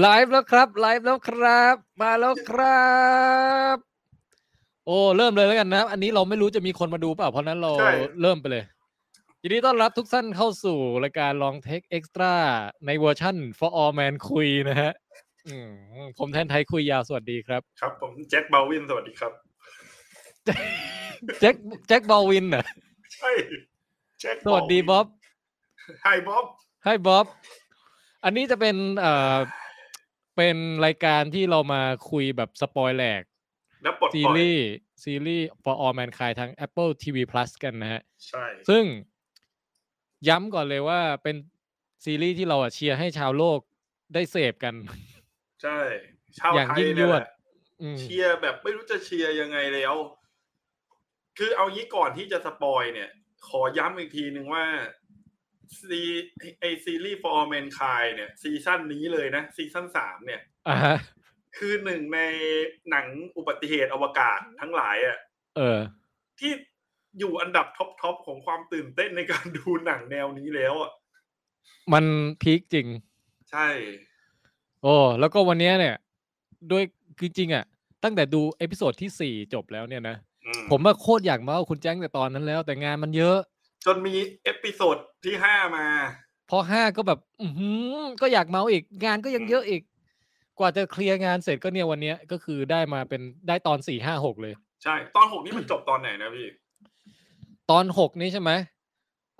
ไลฟ์แล้วครับไลฟ์แล้วครับ มาแล้วครับ โอ้เริ่มเลยแล้วกันนะ อันนี้เราไม่รู้จะมีคนมาดูเปล่าเพราะนั้นเราใช่ เริ่มไปเลยยินดีต้อนรับทุกท่านเข้าสู่รายการลองเทคเอ็กซ์ตร้าในเวอร์ชั่น for all man คุยนะฮะอืมผมแทนไทยคุยยาวสวัสดีครับ ครับ ผมแจ็คบาวินสวัสดีครับ แจ็คแจ็คบอลวินน่ะใช่แจ็คสวัสดีบ๊อบ ไฮบ๊อบ ให้บ๊อบ อันนี้จะเป็นเอ่อ เป็นรายการที่เรามาคุยแบบสปอยแหลกแล้วปลดซีปล่อยรีส์ซีรีส์ for all mankind ทาง Apple TV Plus กันนะฮะ ใช่ ซึ่งย้ำก่อนเลยว่าเป็นซีรีส์ที่เราอะเชียร์ให้ชาวโลกได้เสพกัน ใช่ชาวอย่างไทยยิ่งเนี่ยยวแหดละอืมเชียร์แบบไม่รู้จะเชียร์ยังไงแล้ว คือเอางี้ก่อนที่จะ spoil เนี่ย ขอย้ำอีกทีหนึ่งว่า ซีไอซีรีส์ For All Mankind เนี่ย season นี้เลยนะ season สามเนี่ยอ่าฮะคือหนึ่งในหนังอุบัติเหตุอวกาศทั้งหลายอะเออ ที่อยู่อันดับ top top ของความตื่นเต้นในการดูหนังแนวนี้แล้วอะมัน peak จริง ใช่ โอ้แล้วก็วันเนี้ยเนี่ยด้วยคือจริงๆอะ ตั้งแต่ดู episode ที่สี่จบแล้วเนี่ยนะอืมผมว่าโคตรอยากมาเมาส์คุณแจ็คแต่ตอนนั้นแล้ว แต่งานมันเยอะ จนมี episode ที่ห้ามา พอห้าก็แบบ อือหือก็อยากเมาส์อีก งานก็ยังเยอะอีก กว่าจะเคลียร์งานเสร็จก็เนี่ยวันเนี้ยก็คือได้มาเป็นได้ตอนสี่ห้าหกเลย ใช่ ตอนหกนี่มันจบตอนไหนนะพี่ ตอนหกนี้ใช่ไหม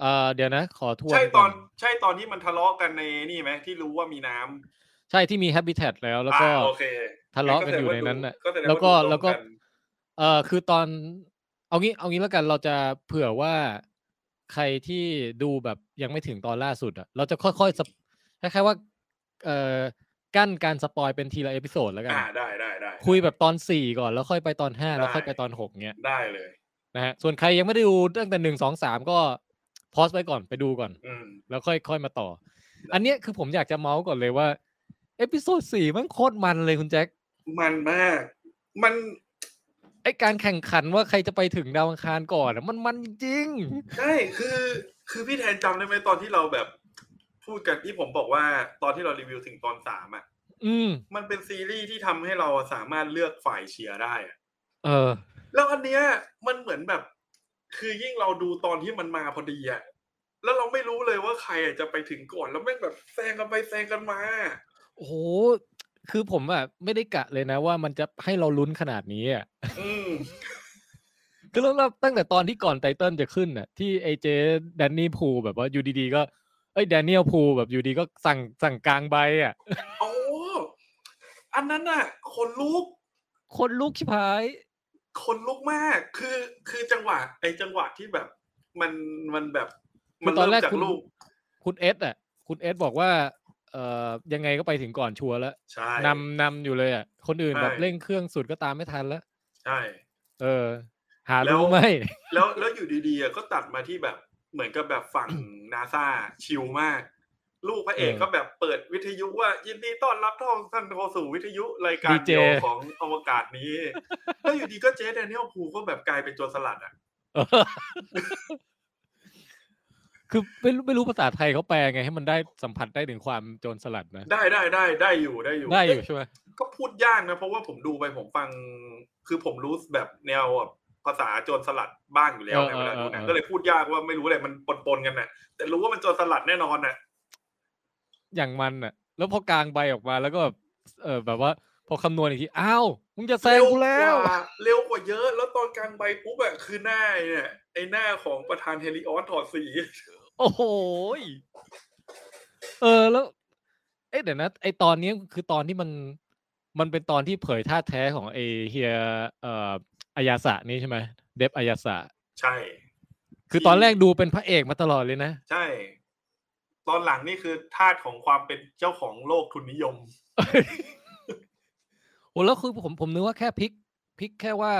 เอ่อเดี๋ยวนะ ขอทวนใช่ตอนก่ใช่ตอนที่มันทะเลาะกันในนี่ไหมที่รู้ว่ามีน้ำใช่ที่มี Habitat แล้ว แล้วก็อ่าโอเคทะเลาะกันอยู่ในนั้นน่ะก็แสดงแล้วก็าดูแล้วก็ตรงนเอ่อคือตอน เอางี้เอางี้แล้วกันเราจะเผื่อว่า ใครที่ดูแบบยังไม่ถึงตอนล่าสุดอะเราจะค่อยๆสปคล้ายๆว่าเอ่อกั้นการ spoil เป็นทีละ episode แล้วกันอ่าได้ได้ได้คุยแบบตอนสี่ก่อนแล้วค่อยไปตอนห้าแล้วได้ค่อยไปตอนหกเงี้ยได้เลยนะฮะส่วนใครยังไม่ได้ดูตั้งแต่หนึ่งสองสามก็pause ไว้ก่อนไปดูก่อนอืมแล้วค่อยค่อยมาต่อ อันเนี้ยคือผมอยากจะเมาส์ก่อนเลยว่า episode สี่มันโคตรมันเลยคุณแจ็คมันมาก มัน ไอการแข่งขันว่าใครจะไปถึงดาวอังคารก่อนอะมันมันจริงใช่คือคือพี่แทนจำได้ไหมตอนที่เราแบบ พูดกันที่ผมบอกว่าตอนที่เรารีวิวถึงตอนสามอะอืมมันเป็นซีรีส์ที่ทำให้เราสามารถเลือกฝ่ายเชียร์ได้อะเออ แล้วอันเนี้ยมันเหมือนแบบ คือยิ่งเราดูตอนที่มันมาพอดีอะแล้วเราไม่รู้เลยว่าใครอะจะไปถึงก่อนแล้วแม่งแบบแซงกันไปแซงกันมา โอ้โห คือผมอะไม่ได้กะเลยนะว่ามันจะให้เราลุ้นขนาดนี้อะอืมคือแล้วเราตั้งแต่ตอนที่ก่อนไตเติลจะขึ้นอะที่ไอเจแดนนี่พูแบบว่าอยู่ดีๆก็ เอ้ยแดเนียลพูแบบอยู่ดีก็สั่งสั่งกลางใบอะโอ้อันนั้นน่ะคนลุก คนลุกชิบหายคนลุกมาก คือคือจังหวะ ไอ้จังหวะที่แบบ มันมันแบบคืมัอตอนแรกเมจากคุณลูก คุณเอสอะคุณเอสบอกว่า เอ่อยังไงก็ไปถึงก่อนชัวร์แล้วใช่นำนำอยู่เลยอะคนอื่นแบบใช่เร่งเครื่องสุดก็ตามไม่ทันแล้ว ใช่ เออ หาแล้วรู้ไหมแล้วแล้วอยู่ดีๆอะก็ตัดมาที่แบบเหมือนกับแบบฝั่งนาซาชิลมาก ลูกพระเอกเออก็แบบเปิดวิทยุว่า ยินดีต้อนรับท่านท่านเข้าสู่วิทยุรายการ DJ เดียวของอวกาศนี้ แล้วอยู่ดีก็เจแดเนียลพูก็แบบกลายเป็นโจรสลัดอะเออ คือไม่รู้ไม่รู้ภาษาไทยเขาแปลไงให้มันได้สัมผัสได้ถึงความโจรสลัดนะ ได้ได้ได้ได้อยู่ได้อยู่ได้อยู่เอ๊ะใช่ไหมก็พูดยากนะ เพราะว่าผมดูไปผมฟัง คือผมรู้แบบแนวแบบภาษาโจรสลัดบ้างอยู่แล้วไงเวลาดูหนังก็เลยพูดยากว่าไม่รู้อะไรมันปนๆกันน่ะแต่รู้ว่ามันโจรสลัดแน่นอนน่ะอย่างมันอะ แล้วพอกลางใบออกมาแล้วก็แบบเออแบบว่า พอคำนวณอีกทีอ้าวมึงจะแซงกูแล้ว เร็กาเร็วกว่าเยอะ แล้วตอนกลางใบปุ๊บอะคือหน้าเนี่ยไอหน้าของประธานเฮลิออสถอดสี โอ้โหยเออแล้ว เอ๊ะเดี๋ยวนะ ไอตอนนี้คือตอนที่มัน มันเป็นตอนที่เผยท่าแท้ของไอเฮียเอ่ออายาสะนี่ใช่ไหมเดฟอายาสะใช่ คือตอนแรกดูเป็นพระเอกมาตลอดเลยนะ ใช่ ตอนหลังนี่คือธาตุของความเป็นเจ้าของโลกทุนนิยมโอ้แล้วคือผมผมนึกว่าแค่พลิกพลิกแค่ว่า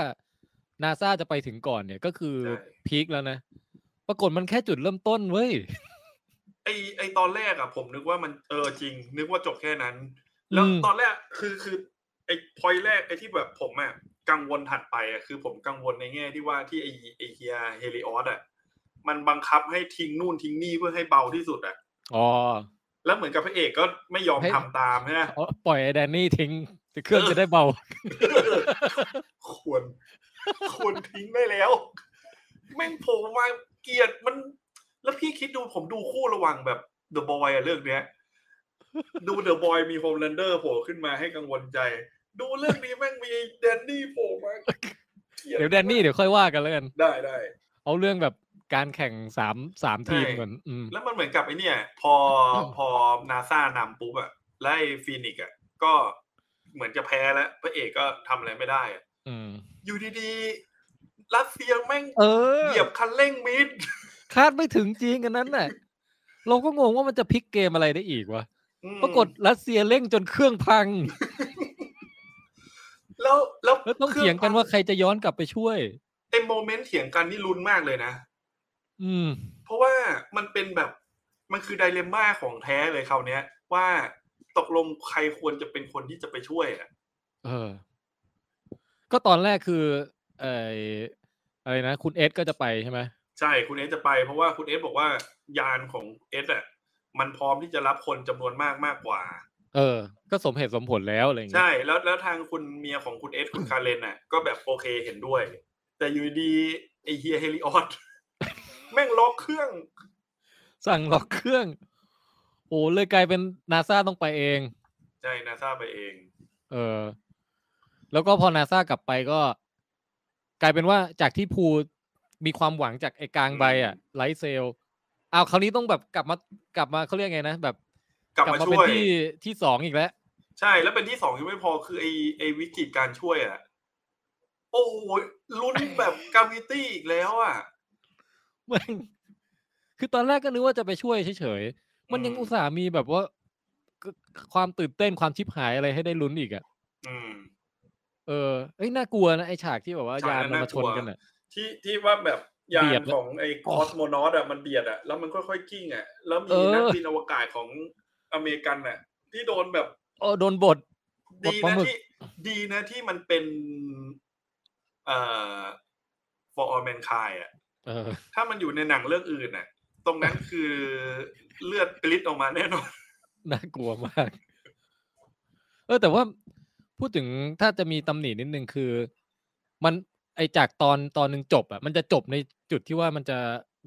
นาซาจะไปถึงก่อนเนี่ยก็คือใช่พีคแล้วนะ ปรากฏมันแค่จุดเริ่มต้นเว้ยไอไอตอนแรกอะผมนึกว่ามันเออจริง นึกว่าจบแค่นั้น แล้วอืมตอนแรกคือคือไอพอยแรกไอที่แบบผมอะกังวลถัดไปอะคือผมกังวลในแง่ที่ว่าที่ไอไอเฮียเฮลิออสอะมันบังคับให้ทิ้งนู่นทิ้งนี่เพื่อให้เบาที่สุดอะอ๋อแล้วเหมือนกับพระเอกก็ไม่ยอมให้ทำตามใช่ไหมเอาปล่อยไอ้แดนนี่ทิ้งเครื่องเออจะได้เบา ควรควรทิ้งได้แล้ว แม่งโผล่มา เกลียดมัน แล้วพี่คิดดูผมดูคู่ระหว่างแบบเดอะบอยอะเรื่องเนี้ย ดูเดอะบอยมีโฮมแลนเดอร์โผล่ขึ้นมาให้กังวลใจ ดูเรื่องนี้แม่งมีแดนนี่โผล่มากลีเดี๋ยวแดนนี่เดี๋ยวค่อยว่ากันแล้วกันได้ได้เอาเรื่องแบบการแข่งสามสามทีมใช่ก่อนอืมแล้วมันเหมือนกับไอ้เนี่ย พอพอนาซานำปุ๊บอะและไอ้ฟีนิกซ์อะก็เหมือนจะแพ้แล้วพระเอกก็ทำอะไรไม่ได้อะอืมอยู่ดีๆ รัสเซียแม่งเออเหยียบคันเร่งมิดคาดไม่ถึงจริงอันนั้นน่ะ เราก็งงว่ามันจะพลิกเกมอะไรได้อีกวะอืมปรากฏรัสเซียเร่งจนเครื่องพังแล้วแล้วแล้วต้องเถียงกันว่าใครจะย้อนกลับไปช่วยไอ้โมเมนต์เถียงกันนี่ลุ้นมากเลยนะอืม เพราะว่ามันเป็นแบบมันคือไดเลมม่าของแท้เลยคราวเนี้ย ว่าตกลงใครควรจะเป็นคนที่จะไปช่วยอะเออ ก็ตอนแรกคือ เอออะไรนะ คุณเอ็ดก็จะไปใช่ไหมใช่คุณเอ็ดจะไป เพราะว่าคุณเอ็ดบอกว่ายานของเอ็ดอะมันพร้อมที่จะรับคนจำนวนมากมากกว่า เออ ก็สมเหตุสมผลแล้วอะไรอย่างเงี้ยใช่แล้วแล้วทางคุณเมียของคุณเอ็ดคุณคาเรนน่ะ ก็แบบโอเคเห็นด้วย แต่อยู่ดีไอเฮียเฮลิออสแม่งล็อกเครื่อง สั่งล็อกเครื่อง โอ้เลยกลายเป็นนาซาต้องไปเอง ใช่นาซาไปเอง เออ แล้วก็พอนาซากลับไปก็ กลายเป็นว่าจากที่ภูมีความหวังจากไอ้กลางใบอะไลท์เซลเอาคราวนี้ต้องแบบกลับมากลับมาเขาเรียกไงนะแบบ กลับมาเป็นช่วยที่ที่สองอีกแล้ว ใช่แล้วเป็นที่สองยังไม่พอคือไอไอวิกฤตการช่วยอะโอ้ยลุ้นแบบกาวิตี้อีกแล้วอะแม่งคือตอนแรกก็นึกว่าจะไปช่วยเฉยๆมันยังอืมอุตส่าห์มีแบบว่าก็ความตื่นเต้นความชิบหายอะไรให้ได้ลุ้นอีกอะอืม เออเอ้ยน่ากลัวนะไอฉากที่แบบว่าฉากยานนั้นมันมาน่าชกลันวกันอะที่ที่ว่าแบบยาเบียนดแล้วของไอ้คอ๋ออสโมนอตอะมันเบียดอะแล้วมันค่อยๆกิ้งอะแล้วมีเออนักบินอวกาศของอเมริกันอะ ที่โดนแบบโอ้โดนบทบทดีปลานะหมึกที่ดีนะที่มันเป็นเอ่อ for all mankind อะเออถ้ามันอยู่ในหนังเรื่องอื่นน่ะ ตรงนั้นคือเลือดกลิดออกมาแน่นอนน่ากลัวมาก เออ แต่ว่า พูดถึงถ้าจะมีตำหนินิดนึงคือ มันไอจากตอนตอนหนึ่งจบอะมันจะจบในจุดที่ว่ามันจะ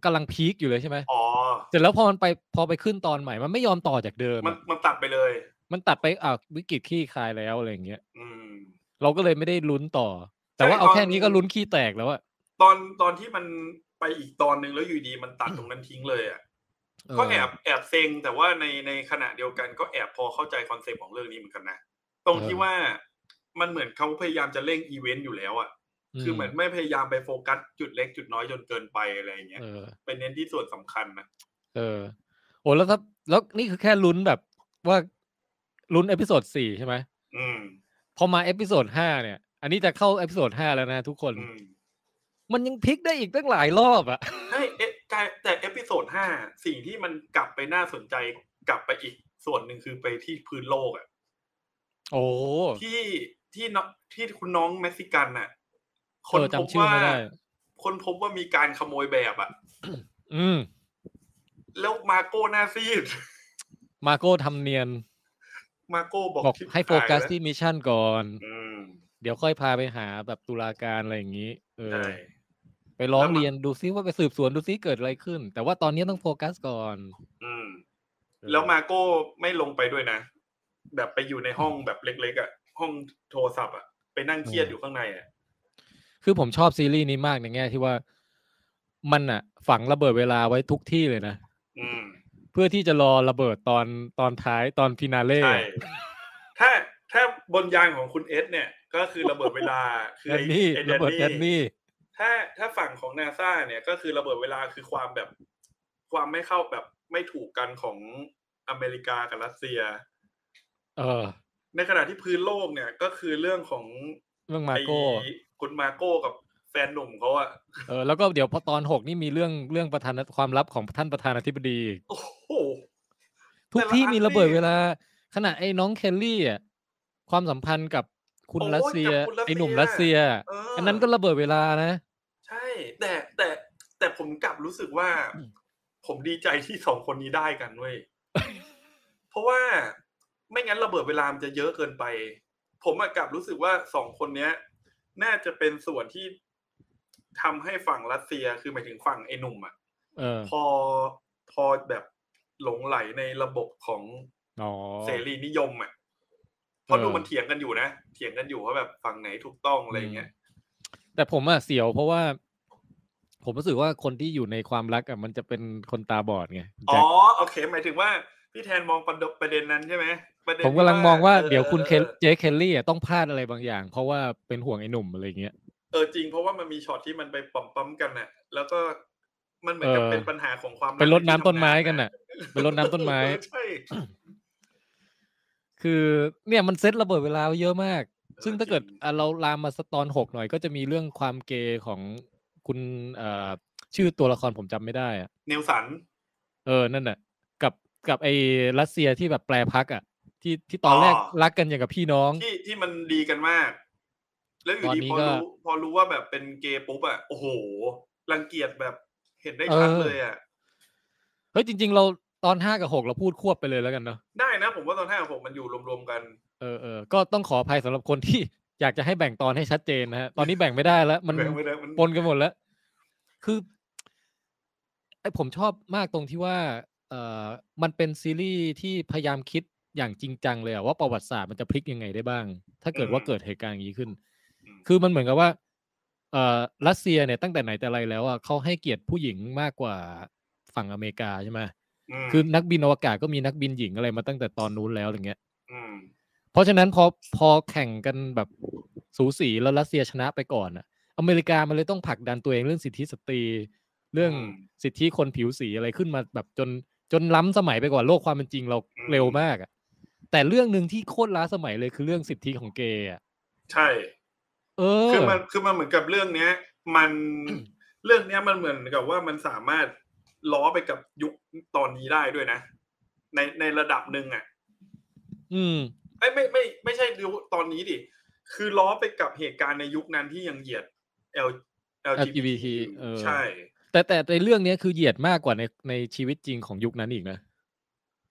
กำลังพีคอยู่เลยใช่ไหมอ๋อเสร็จแล้วพอมันไปพอไปขึ้นตอนใหม่ มันไม่ยอมต่อจากเดิม มันอะมันตัดไปเลย มันตัดไปอะวิกฤตขี้คายแล้วอะไรอย่างเงี้ยอืม เราก็เลยไม่ได้ลุ้นต่อ แต่ว่าใช่เอาตอนแค่นี้ก็ลุ้นขี้แตกแล้วอะตอนตอนที่มันไปอีกตอนหนึ่งแล้วอยู่ดีมันตัดตรงนั้นทิ้งเลยอะเออก็แอบแอบเซ็งแต่ว่าในในขณะเดียวกันก็แอบพอเข้าใจ concept ของเรื่องนี้เหมือนกันนะตรงที่ว่า มันเหมือนเขาพยายามจะเร่งอีเวนต์อยู่แล้วอะคือเหมือนไม่พยายามไปโฟกัสจุดเล็กจุดน้อยจนเกินไปอะไรอย่างเงี้ยเออไปเน้นที่ส่วนสำคัญนะเออโอ้แล้วถ้าแล้วนี่คือแค่ลุ้นแบบว่าลุ้น episode สี่ใช่ไหมอืมพอมา episode ห้าเนี่ย อันนี้จะเข้า episode ห้าแล้วนะทุกคนอืมมันยังพลิกได้อีกตั้งหลายรอบอะใช่เอ๊ะแต่แต่ episode ห้าสิ่งที่มันกลับไปน่าสนใจกลับไปอีกส่วนหนึ่งคือไปที่พื้นโลกอะโอ้ที่ ที่น้องที่คุณน้องเม็กซิกันน่ะคเอนอพบจำชื่อว่าไม่ได้คนพบว่ามีการขโมยแบบอะ อืม แล้วมาโก้หน้าซีด มาโก้ทำเนียน มาโก้บอกบอกชิบหายแล้วให้โฟกัสที่ mission ก่อนอืมเดี๋ยวค่อยพาไปหาแบบตุลาการอะไรอย่างนี้ เออใช่ไปร้องแล้วมาเรียนดูซิว่าไปสืบสวนดูซิเกิดอะไรขึ้น แต่ว่าตอนนี้ต้องโฟกัสก่อน อืมเออแล้วมาโก้ไม่ลงไปด้วยนะ แบบไปอยู่ในห้องแบบเล็กๆอะ ห้องโทรศัพท์อะไปนั่งเครียดอยู่ข้างในอะคือผมชอบซีรีส์นี้มากในแง่ที่ว่ามันอะฝังระเบิดเวลาไว้ทุกที่เลยนะอืมเพื่อที่จะรอระเบิดตอนตอนท้ายตอน finale ใช่ถ้าถ้าบนยานของคุณเอ็ดเนี่ย ก็คือระเบิดเวลาคือแดนไอ้นี่ไอ้ระเบิดแดนนี่ถ้าถ้าฝั่งของนาซาเนี่ยก็คือระเบิดเวลาคือความแบบ ความไม่เข้าแบบไม่ถูกกันของอเมริกากับรัสเซีย เออ ในขณะที่พื้นโลกเนี่ยก็คือเรื่องของเรื่องมาโก้ไอ้คุณมาโก้กับแฟนหนุ่มเขาอะเออแล้วก็เดี๋ยวพอตอนหกนี่มีเรื่องเรื่องประธานความลับของท่านประธานาธิบดีอีกโอ้โหทุกแต่ละที่อันมีระเบิดนี่เวลา ขณะไอ้น้องเคลลี่อะความสัมพันธ์กับคุณโอ้ยรัสเซียกับคุณรัสเซียไอ้หนุ่มรัสเซียเอออัอันนั้นก็ระเบิดเวลานะ ใช่ แต่แต่แต่ผมกลับรู้สึกว่า ผมดีใจที่สองคนนี้ได้กันเว้ยราะว่า ไม่งั้นระเบิดเวลามันจะเยอะเกินไป ผมอะกลับรู้สึกว่าสองคนเนี้ย น่าจะเป็นส่วนที่ทำให้ฝั่งรัสเซียคือหมายถึงฝั่งไอ้หนุ่มอะเออพอพอแบบหลงไหลในระบบของอ๋อเสรีนิยมอะเพราะเออดูมันเถียงกันอยู่นะเถียงกันอยู่ว่าแบบฝั่งไหนถูกต้องอะไรอย่างเงี้ยแต่ผมอะเสียวเพราะว่า ผมรู้สึกว่าคนที่อยู่ในความรักอะมันจะเป็นคนตาบอดไงคุณอ๋แจ็อคโอเค หมายถึงว่า พี่แทนมองประเด็นประเด็นนั้นใช่ไหมประเด็นผมกำลังมองว่าออเดี๋ยวคุณเคลออเจเคลลี่อะต้องพลาดอะไรบางอย่าง เพราะว่าเป็นห่วงไอ้หนุ่มอะไรอย่างเงี้ยเออจริงเพราะว่ามันมีช็อตที่มันไปปั๊มปั๊มๆกันน่ะ แล้วก็มันเหมือนกับเออเป็นปัญหาของความไปรดน้ำที่ต้นไม้ทำงากันน่ะไปรดน้ำต้นไม้เออใช่คือเนี่ยมันเซ็ตระเบิดเวลาไว้เยอะมากออซึ่งถ้าเกิดจริงอะเราลามมาสตอนหกหน่อย ก็จะมีเรื่องความเกย์ของคุณเอ่อชื่อตัวละครผมจำไม่ได้อะเนลสัน เออนั่นน่ะ กับกับไอ้รัสเซียที่แบบแปลพักอะ ที่ที่ตอนแรกอ๋อรักกันอย่างกับพี่น้อง ที่ที่มันดีกันมาก แล้วอยู่ดีตอนนี้พอก็รู้พอรู้ว่าแบบเป็นเกย์ปุ๊บอะโอ้โหรังเกียจแบบเห็นได้ชัดเออเลยอะเฮ้ยจริง ๆ เราตอนห้ากับหกเราพูดควบไปเลยแล้วกันเนาะได้นะ ผมว่าตอนห้าผมมันอยู่รวมๆกัน เออเออก็ต้องขออภัยสำหรับคนที่อยากจะให้แบ่งตอนให้ชัดเจนนะฮะตอนนี้แบ่งไม่ได้แล้ว มันแบ่งไม่ได้มันปนกันหมดแล้ว คือไอผมชอบมากตรงที่ว่า เอ่อมันเป็นซีรีส์ที่พยายามคิดอย่างจริงจังเลยอะว่าประวัติศาสตร์มันจะพลิกยังไงได้บ้าง ถ้าเกิดว่าเกิดเหตุการณ์อย่างนี้ขึ้นอืมคือมันเหมือนกับว่าเอ่อรัสเซียเนี่ยตั้งแต่ไหนแต่ไรแล้วอะเขาให้เกียรติผู้หญิงมากกว่าฝั่งอเมริกาใช่ไหมมคือนักบินอวกาศก็มีนักบินหญิงอะไรมาตั้งแต่ตอนนู้นแล้วอย่างเงี้ยอืมเพราะฉะนั้นพอพอแข่งกันแบบสูสีแล้วรัสเซียชนะไปก่อนอะอเมริกามันเลยต้องผลักดันตัวเองเรื่องสิทธิสตรี เรื่องอืมสิทธิคนผิวสีอะไรขึ้นมาแบบจน จนล้ำสมัยไปกว่าโลกความเป็นจริงเราอืมเร็วมากอะแต่เรื่องหนึ่งที่โคตรล้าสมัยเลยคือเรื่องสิทธิของเกย์อะใช่ เออ คือมันคือมันเหมือนกับเรื่องเนี้ย มันเรื่องเนี้ยมันเหมือนกับว่ามันสามารถล้อไปกับยุคตอนนี้ได้ด้วยนะ ในในระดับหนึ่งอะ อืมไอ้ยไม่ไม่ไม่ใช่ยุคตอนนี้ดิ คือล้อไปกับเหตุการณ์ในยุคนั้นที่ยังเหยียด L LGBT เออใช่ แต่แต่ในเรื่องเนี้ยคือเหยียดมากกว่าในในชีวิตจริงของยุคนั้นอีกนะ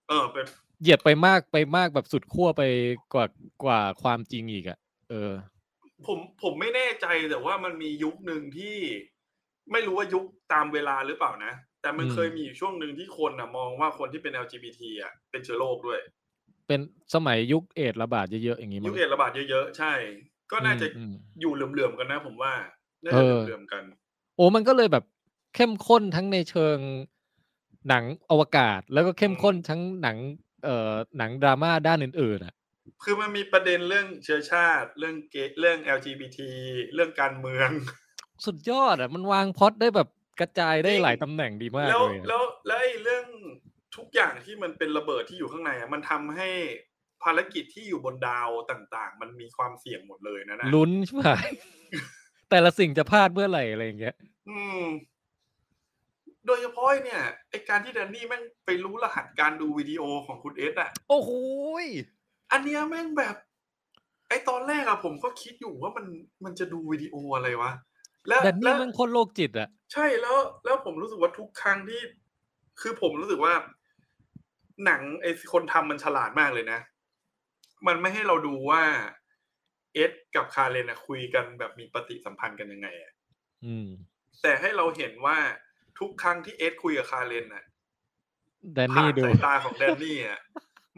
เออเป็นเหยียดไปมากไปมากแบบสุดขั้วไปกว่ากว่าความจริงอีกอะ่ะ เออ ผมผมไม่แน่ใจแต่ว่ามันมียุคหนึ่งที่ไม่รู้ว่ายุคตามเวลาหรือเปล่านะ แต่มันอืมเคยมีอยู่ช่วงหนึ่งที่คนอะ มองว่าคนที่เป็น LGBT อะเป็นเชื้อโรคด้วย เป็นสมัยยุคเอดส์ระบาดเยอะๆอย่างนี้มั้ยุงคเอดส์ระบาดเยอะๆใช่ ก็น่าจะอืมอืมอยู่เหลื่อมๆกันนะ ผมว่าน่าเอจะอเหลื่อมๆกัน โอ้มันก็เลยแบบ เข้มข้นทั้งในเชิงหนังอวกาศ แล้วก็เข้มข้นทั้งหนังเอ่อหนังดราม่าด้านอื่นๆอะคือมันมีประเด็นเรื่องเชื้อชาติ เรื่องเกย์เรื่อง LGBT เรื่องการเมือง สุดยอดอะมันวางพล็อตได้แบบกระจายได้จริงหลายตำแหน่งดีมากแล้วเลยอะแล้วแล้วไอ้เรื่องทุกอย่างที่มันเป็นระเบิดที่อยู่ข้างในอะมันทำให้ภารกิจที่อยู่บนดาวต่าง ๆ มันมีความเสี่ยงหมดเลยนะนะลุ้นใช่ไหมแต่ละสิ่งจะพลาดเมื่อไหร่อะไรอย่างเงี้ย อืม โดยเฉพาะไอ้เนี่ยไอการที่แดนนี่แม่งไปรู้รหัสการดูวิดีโอของคุณเอสอะโอ้โหยอันเนี้ยแม่งแบบ ไอตอนแรกอะผมก็คิดอยู่ว่ามันมันจะดูวิดีโออะไรวะ แล้วแต่นี่แล้วมันคนโรคจิตอะใช่แล้ว แล้วผมรู้สึกว่าทุกครั้งที่ คือผมรู้สึกว่า หนังไอคนทำมันฉลาดมากเลยนะ มันไม่ให้เราดูว่าเอสกับคาเรนอะคุยกันแบบมีปฏิสัมพันธ์กันยังไงอะอืมแต่ให้เราเห็นว่า ทุกครั้งที่เอสคุยกับคาเรนอะแดนผ่านี่นดูสายตาของแดนนี่อะ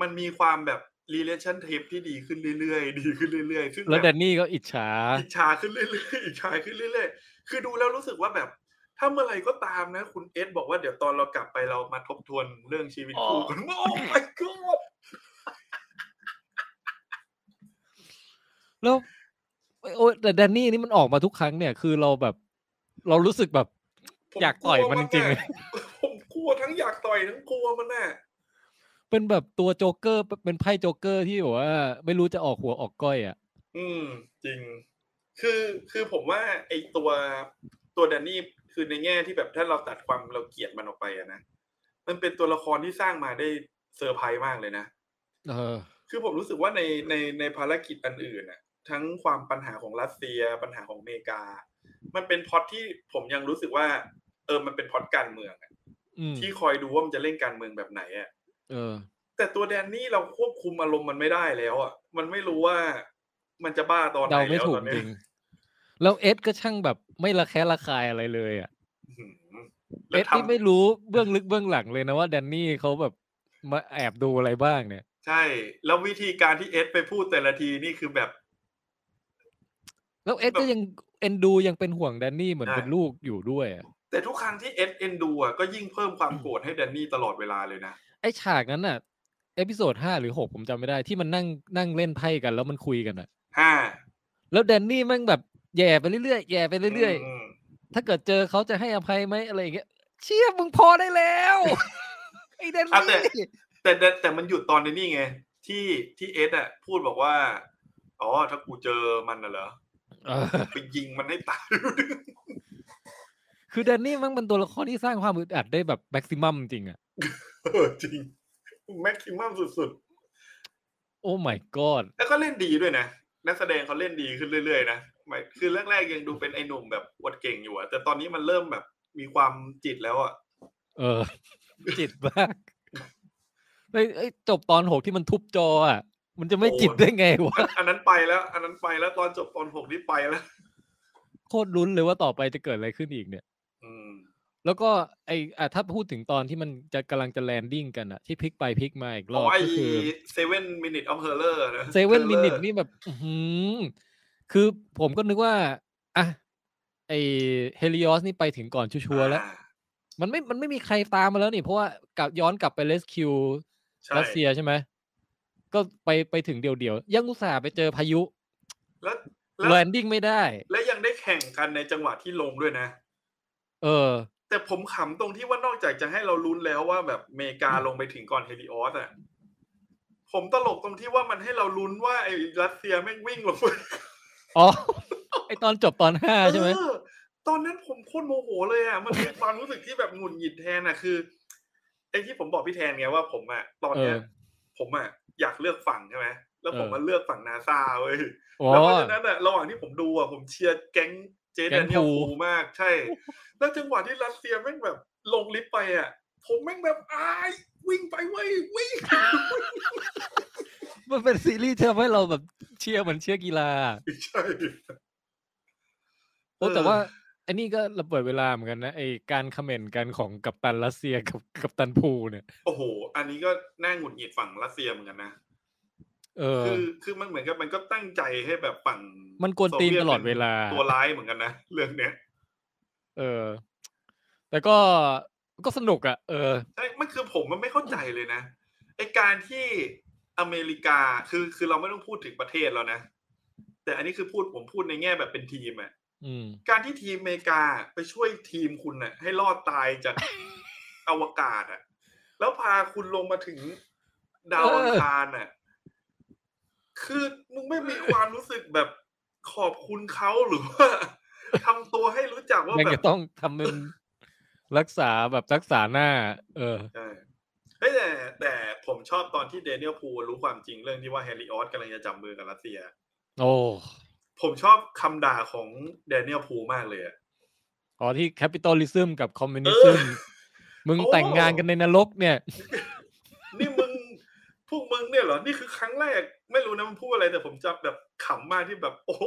มันมีความแบบ relationship ที่ดีขึ้นเรื่อยๆ ดีขึ้นเรื่อยๆซึ่งแล้วบบแดนนี่ก็อิจฉา อิจฉาขึ้นเรื่อยๆอิจฉาขึ้นเรื่อยๆ คือดูแล้วรู้สึกว่าแบบ ถ้าเมื่อไหร่ก็ตามนะ คุณเอสบอกว่าเดี๋ยวตอนเรากลับไปเรามาทบทวนเรื่องชีวิตคู่กันโอ้ my god แล้วโอ้ยแต่แดนนี่นี่มันออกมาทุกครั้งเนี่ย คือเราแบบ เรารู้สึกแบบผม อยากต่อยมันจริงๆกลัวอะผมกลัวทั้งอยากต่อยทั้งกลัวมันน่ะเป็นแบบตัวโจ๊กเกอร์เป็นไพ่โจ๊กเกอร์ที่แบบว่า ไม่รู้จะออกหัวออกก้อยอะ อืม จริง คือคือผมว่า ไอตัวตัวแดนนี่คือในแง่ที่แบบถ้าเราตัดความเราเกลียดมันออกไปอะนะมันเป็นตัวละครที่สร้างมาได้เซอร์ไพรส์มากเลยนะเออ คือผมรู้สึกว่าในในในภารกิจอันอื่นน่ะทั้งความปัญหาของรัสเซียปัญหาของอเมริกา มันเป็นพล็อตที่ผมยังรู้สึกว่า เออมันเป็นพล็อตการเมืองอะอืมที่คอยดูว่ามันจะเล่นการเมืองแบบไหนอะเออ แต่ตัวแดนนี่เราควบคุมอารมณ์มันไม่ได้แล้วอะมันไม่รู้ว่ามันจะบ้าตอนไหนเดาไม่แล้วถูกตอนจเนี้ริยงแล้วเอ็ดก็ช่างแบบไม่ระแคะระคายอะไรเลยอะ อื้อหือแล้เอ็วดทำนี่ไม่รู้เบื้องลึกเบื้องหลังเลยนะว่าแดนนี่เขาแบบมาแอบดูอะไรบ้างเนี่ย ใช่ แล้ววิธีการที่เอ็ดไปพูดแต่ละทีนี่คือแบบ แล้วเอ็ดก็ยังเอ็นดูยังเป็นห่วงแดนนี่เหมือนใช่ เป็นลูกอยู่ด้วยอะ แต่ทุกครั้งที่เอ็ดเอ็นดูอะก็ยิ่งเพิ่มความโกรธให้แดนนี่ตลอดเวลาเลยนะ ไอฉากนั้นน่ะ episode ห้าหรือหกผมจำไม่ได้ที่มันนั่งนั่งเล่นไพ่กันแล้วมันคุยกันอะห้าแล้วแดนนี่แม่งแบบแย่ไปเรื่อยๆแย่ไปเรื่อยอืมๆถ้าเกิดเจอเขาจะให้อภัยไหมอะไรอย่างเงี้ยเชี่ยมึงพอได้แล้วไอแดนอะแต่นี่แต่แต่แต่มันหยุดตอนนี้ไงที่ที่เอสอะพูดบอกว่าอ๋อถ้ากูเจอมันน่ะเหรอเออไปยิงมันให้ตาย คือแดนนี่แมันเป็นตัวละครที่สร้างความอึดอัดได้แบบแม็กซิมัมจริงๆอะเออจริงแม็กซิมัมสุดโอ้ my god ๆแล้วก็เล่นดีด้วยนะนักแสดงเขาเล่นดีขึ้นเรื่อยๆนะหมายคือแรกๆยังดูเป็นไอ้หนุ่มแบบอวดเก่งอยู่อะแต่ตอนนี้มันเริ่มแบบมีความจิตแล้วอะเออ จิตมากไอ้ไอ้จบตอนหกที่มันทุบจออะมันจะไม่จิตได้ไงวะอันอันนั้นไปแล้ว อันนั้นไปแล้วตอนจบตอนหกนี่ไปแล้วโคตรลุ้นเลยว่าต่อไปจะเกิดอะไรขึ้นอีกเนี่ยอืม แล้วก็ไออะถ้าพูดถึงตอนที่มันจะกำลังจะ landing กันอะที่พลิกไปพลิกมาอีกรอบอ๋อไอก็คือ seven minutes of horror นะ seven minutes horror นี่แบบอื้อหือคือผมก็นึกว่าอะไอเฮลิออสนี่ไปถึงก่อนชัวร์ๆแล้วอ่ามันไม่มันไม่มีใครตามมาแล้วนี่ เพราะว่ากลับย้อนกลับไป rescue ใช่รัสเซียใช่ไหมก็ไปไปถึงเดียวๆยังอุตส่าห์ไปเจอพายุ แล้วแล้ว landing ไม่ได้ และยังได้แข่งกันในจังหวะที่ลงด้วยนะ เออ แต่ผมขำตรงที่ว่านอกจากจะให้เราลุ้นแล้วว่าแบบอเมริกาลงไปถึงก่อนเฮลิออสอะผมตลกตรงที่ว่ามันให้เราลุ้นว่าไอ้รัสเซียแม่งวิ่งลงไปอ๋อไอตอนจบตอนห้าใช่ไหมเออตอนนั้นผมโคตรโมโหเลยอะมันเป็นความรู้สึกที่แบบหงุดหงิดแทนอะคือไอ้ที่ผมบอกพี่แทนไงว่าผมอะตอนเนี้ยเออผมอะอยากเลือกฝั่งใช่ไหมแล้วผมเออมาเลือกฝั่งนาซาเว้ยอ๋อแล้วเพราะฉะนั้นอะระหว่างที่ผมดูอะผมเชียร์แก๊ง เจแก๊แดงเนียลภูฟูมากใช่ แล้วจังหวะที่รัสเซียแม่งแบบลงลิฟต์ไปอะผมแม่งแบบอายวิ่งไปเว้ยวิ่งมันเป็นซีรีส์ที่ทำให้เราแบบเชียร์เหมือนเชียร์กีฬาใช่โอ้เออแต่ว่าอันนี้ก็ระเบิดเวลาเหมือนกันนะไอการคอมเมนต์กันของกัปตันรัสเซียกับกัปตันพูเนี่ย โอ้โห อันนี้ก็น่าหงุดหงิดฝั่งรัสเซียเหมือนกันนะ เออคือคือมันเหมือนกับมันก็ตั้งใจให้แบบฝั่งมันกวนตีนตลอดเวลาป็นตัวร้ายเหมือนกันนะเรื่องเนี้ย เออ แต่ก็ก็สนุกอะ่ะ เออใช่มันคือผมมันไม่เข้าใจเลยนะไอการที่อเมริกาคือคือเราไม่ต้องพูดถึงประเทศแล้วนะ แต่อันนี้คือพูดผมพูดในแง่แบบเป็นทีมอะอืมการที่ทีมอเมริกาไปช่วยทีมคุณน่ะ ให้รอดตายจากอวกาศอะแล้วพาคุณลงมาถึงดาวเอออัอังคารน่ะ คือมึงไม่มีความรู้สึกแบบขอบคุณเขาหรือว่าทำตัวให้รู้จักว่ายังแบจะบต้องทำเป็นรักษาแบบรักษาหน้า เออใช่เฮ้ยแต่แต่ผมชอบตอนที่เดนิเอลพูลรู้ความจริงเรื่องที่ว่าแฮร์รี่ออสกำลังจะจับมือกับรัสเซีย โอ้ผมชอบคำด่าของเดนิเอลพูลมากเลยอะอ๋อที่ capitalism กับ communism มึงโอ้แต่งงานกันในนรกเนี่ย นี่มึง พวกมึงเนี่ยเหรอ นี่คือครั้งแรก ไม่รู้นะมันพูดอะไรแต่ผมจำแบบขำมากที่แบบ โอ้โห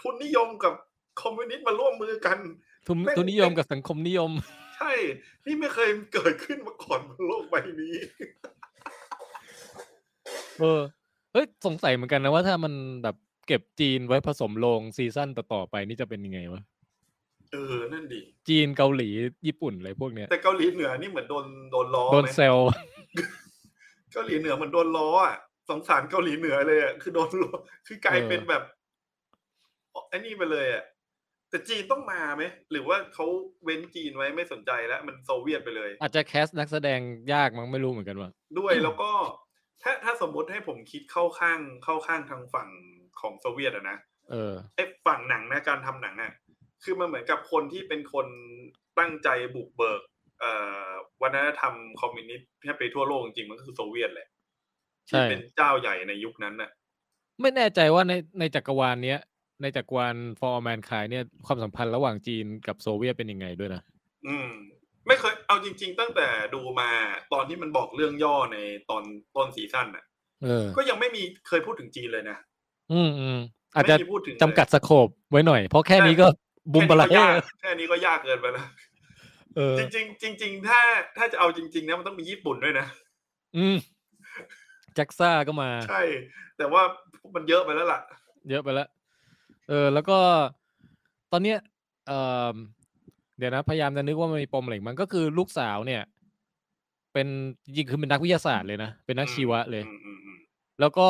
ทุนนิยมกับคอมมิวนิสต์มาร่วมมือกัน ทุนแม่งทุนนิยมกับสังคมนิยม ใช่ นี่ไม่เคยเกิดขึ้นมาก่อนบนโลกใบนี้ เออ เฮ้ย สงสัยเหมือนกันนะว่าถ้ามันแบบเก็บจีนไว้ผสมโรงซีซั่นต่อๆไปนี่จะเป็นยังไงวะ เออ นั่นดิ จีนเกาหลีญี่ปุ่นอะไรพวกเนี้ย แต่เกาหลีเหนือนี่เหมือนโดนโดนล้อโดนไหมเซล เกาหลีเหนือเหมือนโดนล้ออะสงสารเกาหลีเหนือเลยอะคือโดนล้อคือกลายเออเป็นแบบไอ้นี่ไปเลยอะแต่จีนต้องมาไหมหรือว่าเขาเว้นจีนไว้ไม่สนใจแล้ว มันโซเวียตไปเลย อาจจะแคสนักแสดงยากมั้งไม่รู้เหมือนกันว่า ด้วยแล้วก็ ถ้าถ้าสมมติให้ผมคิดเข้าข้างเข้าข้างทางฝั่งของโซเวียตอะนะเออไอ้ฝั่งหนังนะการทำหนังอะคือมันเหมือนกับคนที่เป็นคนตั้งใจบุกเบิกเอ่อ วัฒนธรรมคอมมิวนิสต์ให้ไปทั่วโลกจริงๆมันก็คือโซเวียตแหละใช่ที่เป็นเจ้าใหญ่ในยุคนั้นน่ะ ไม่แน่ใจว่าในในจักรวาลเนี้ย ในจักรวาล For All Mankind เนี่ยความสัมพันธ์ระหว่างจีนกับโซเวียตเป็นยังไงด้วยนะอืม ไม่เคยเอาจริง ๆ ตั้งแต่ดูมาตอนที่มันบอกเรื่องย่อในตอนต้นซีซั่นน่ะเออก็ยังไม่มีเคยพูดถึงจีนเลยนะอืมอืมอาจจะไม่มีพูดถึงเลยจำกัดสโคปไว้หน่อย เพราะแค่นี้ก็บุมบะละแค่เฮ้นี้ก็ยากแค่นี้ก็ยากเกินไปแล้ว เออจริงๆจริงๆถ้าถ้าจะเอาจริง ๆ นะมันต้องมีญี่ปุ่นด้วยนะ อืมแจ็กซ่าก็มา ใช่ แต่ว่ามันเยอะไปแล้วล่ะ เยอะไปแล้ว เออ แล้วก็ตอนเนี้ยเออเดี๋ยวนะ พยายามจะนึกว่ามันมีปมอะไรอีกมันก็คือลูกสาวเนี่ย เป็นจริงๆคือเป็นนักวิทยาศาสตร์เลยนะ เป็นนักชีวะเลยอืมอืมอืมแล้วก็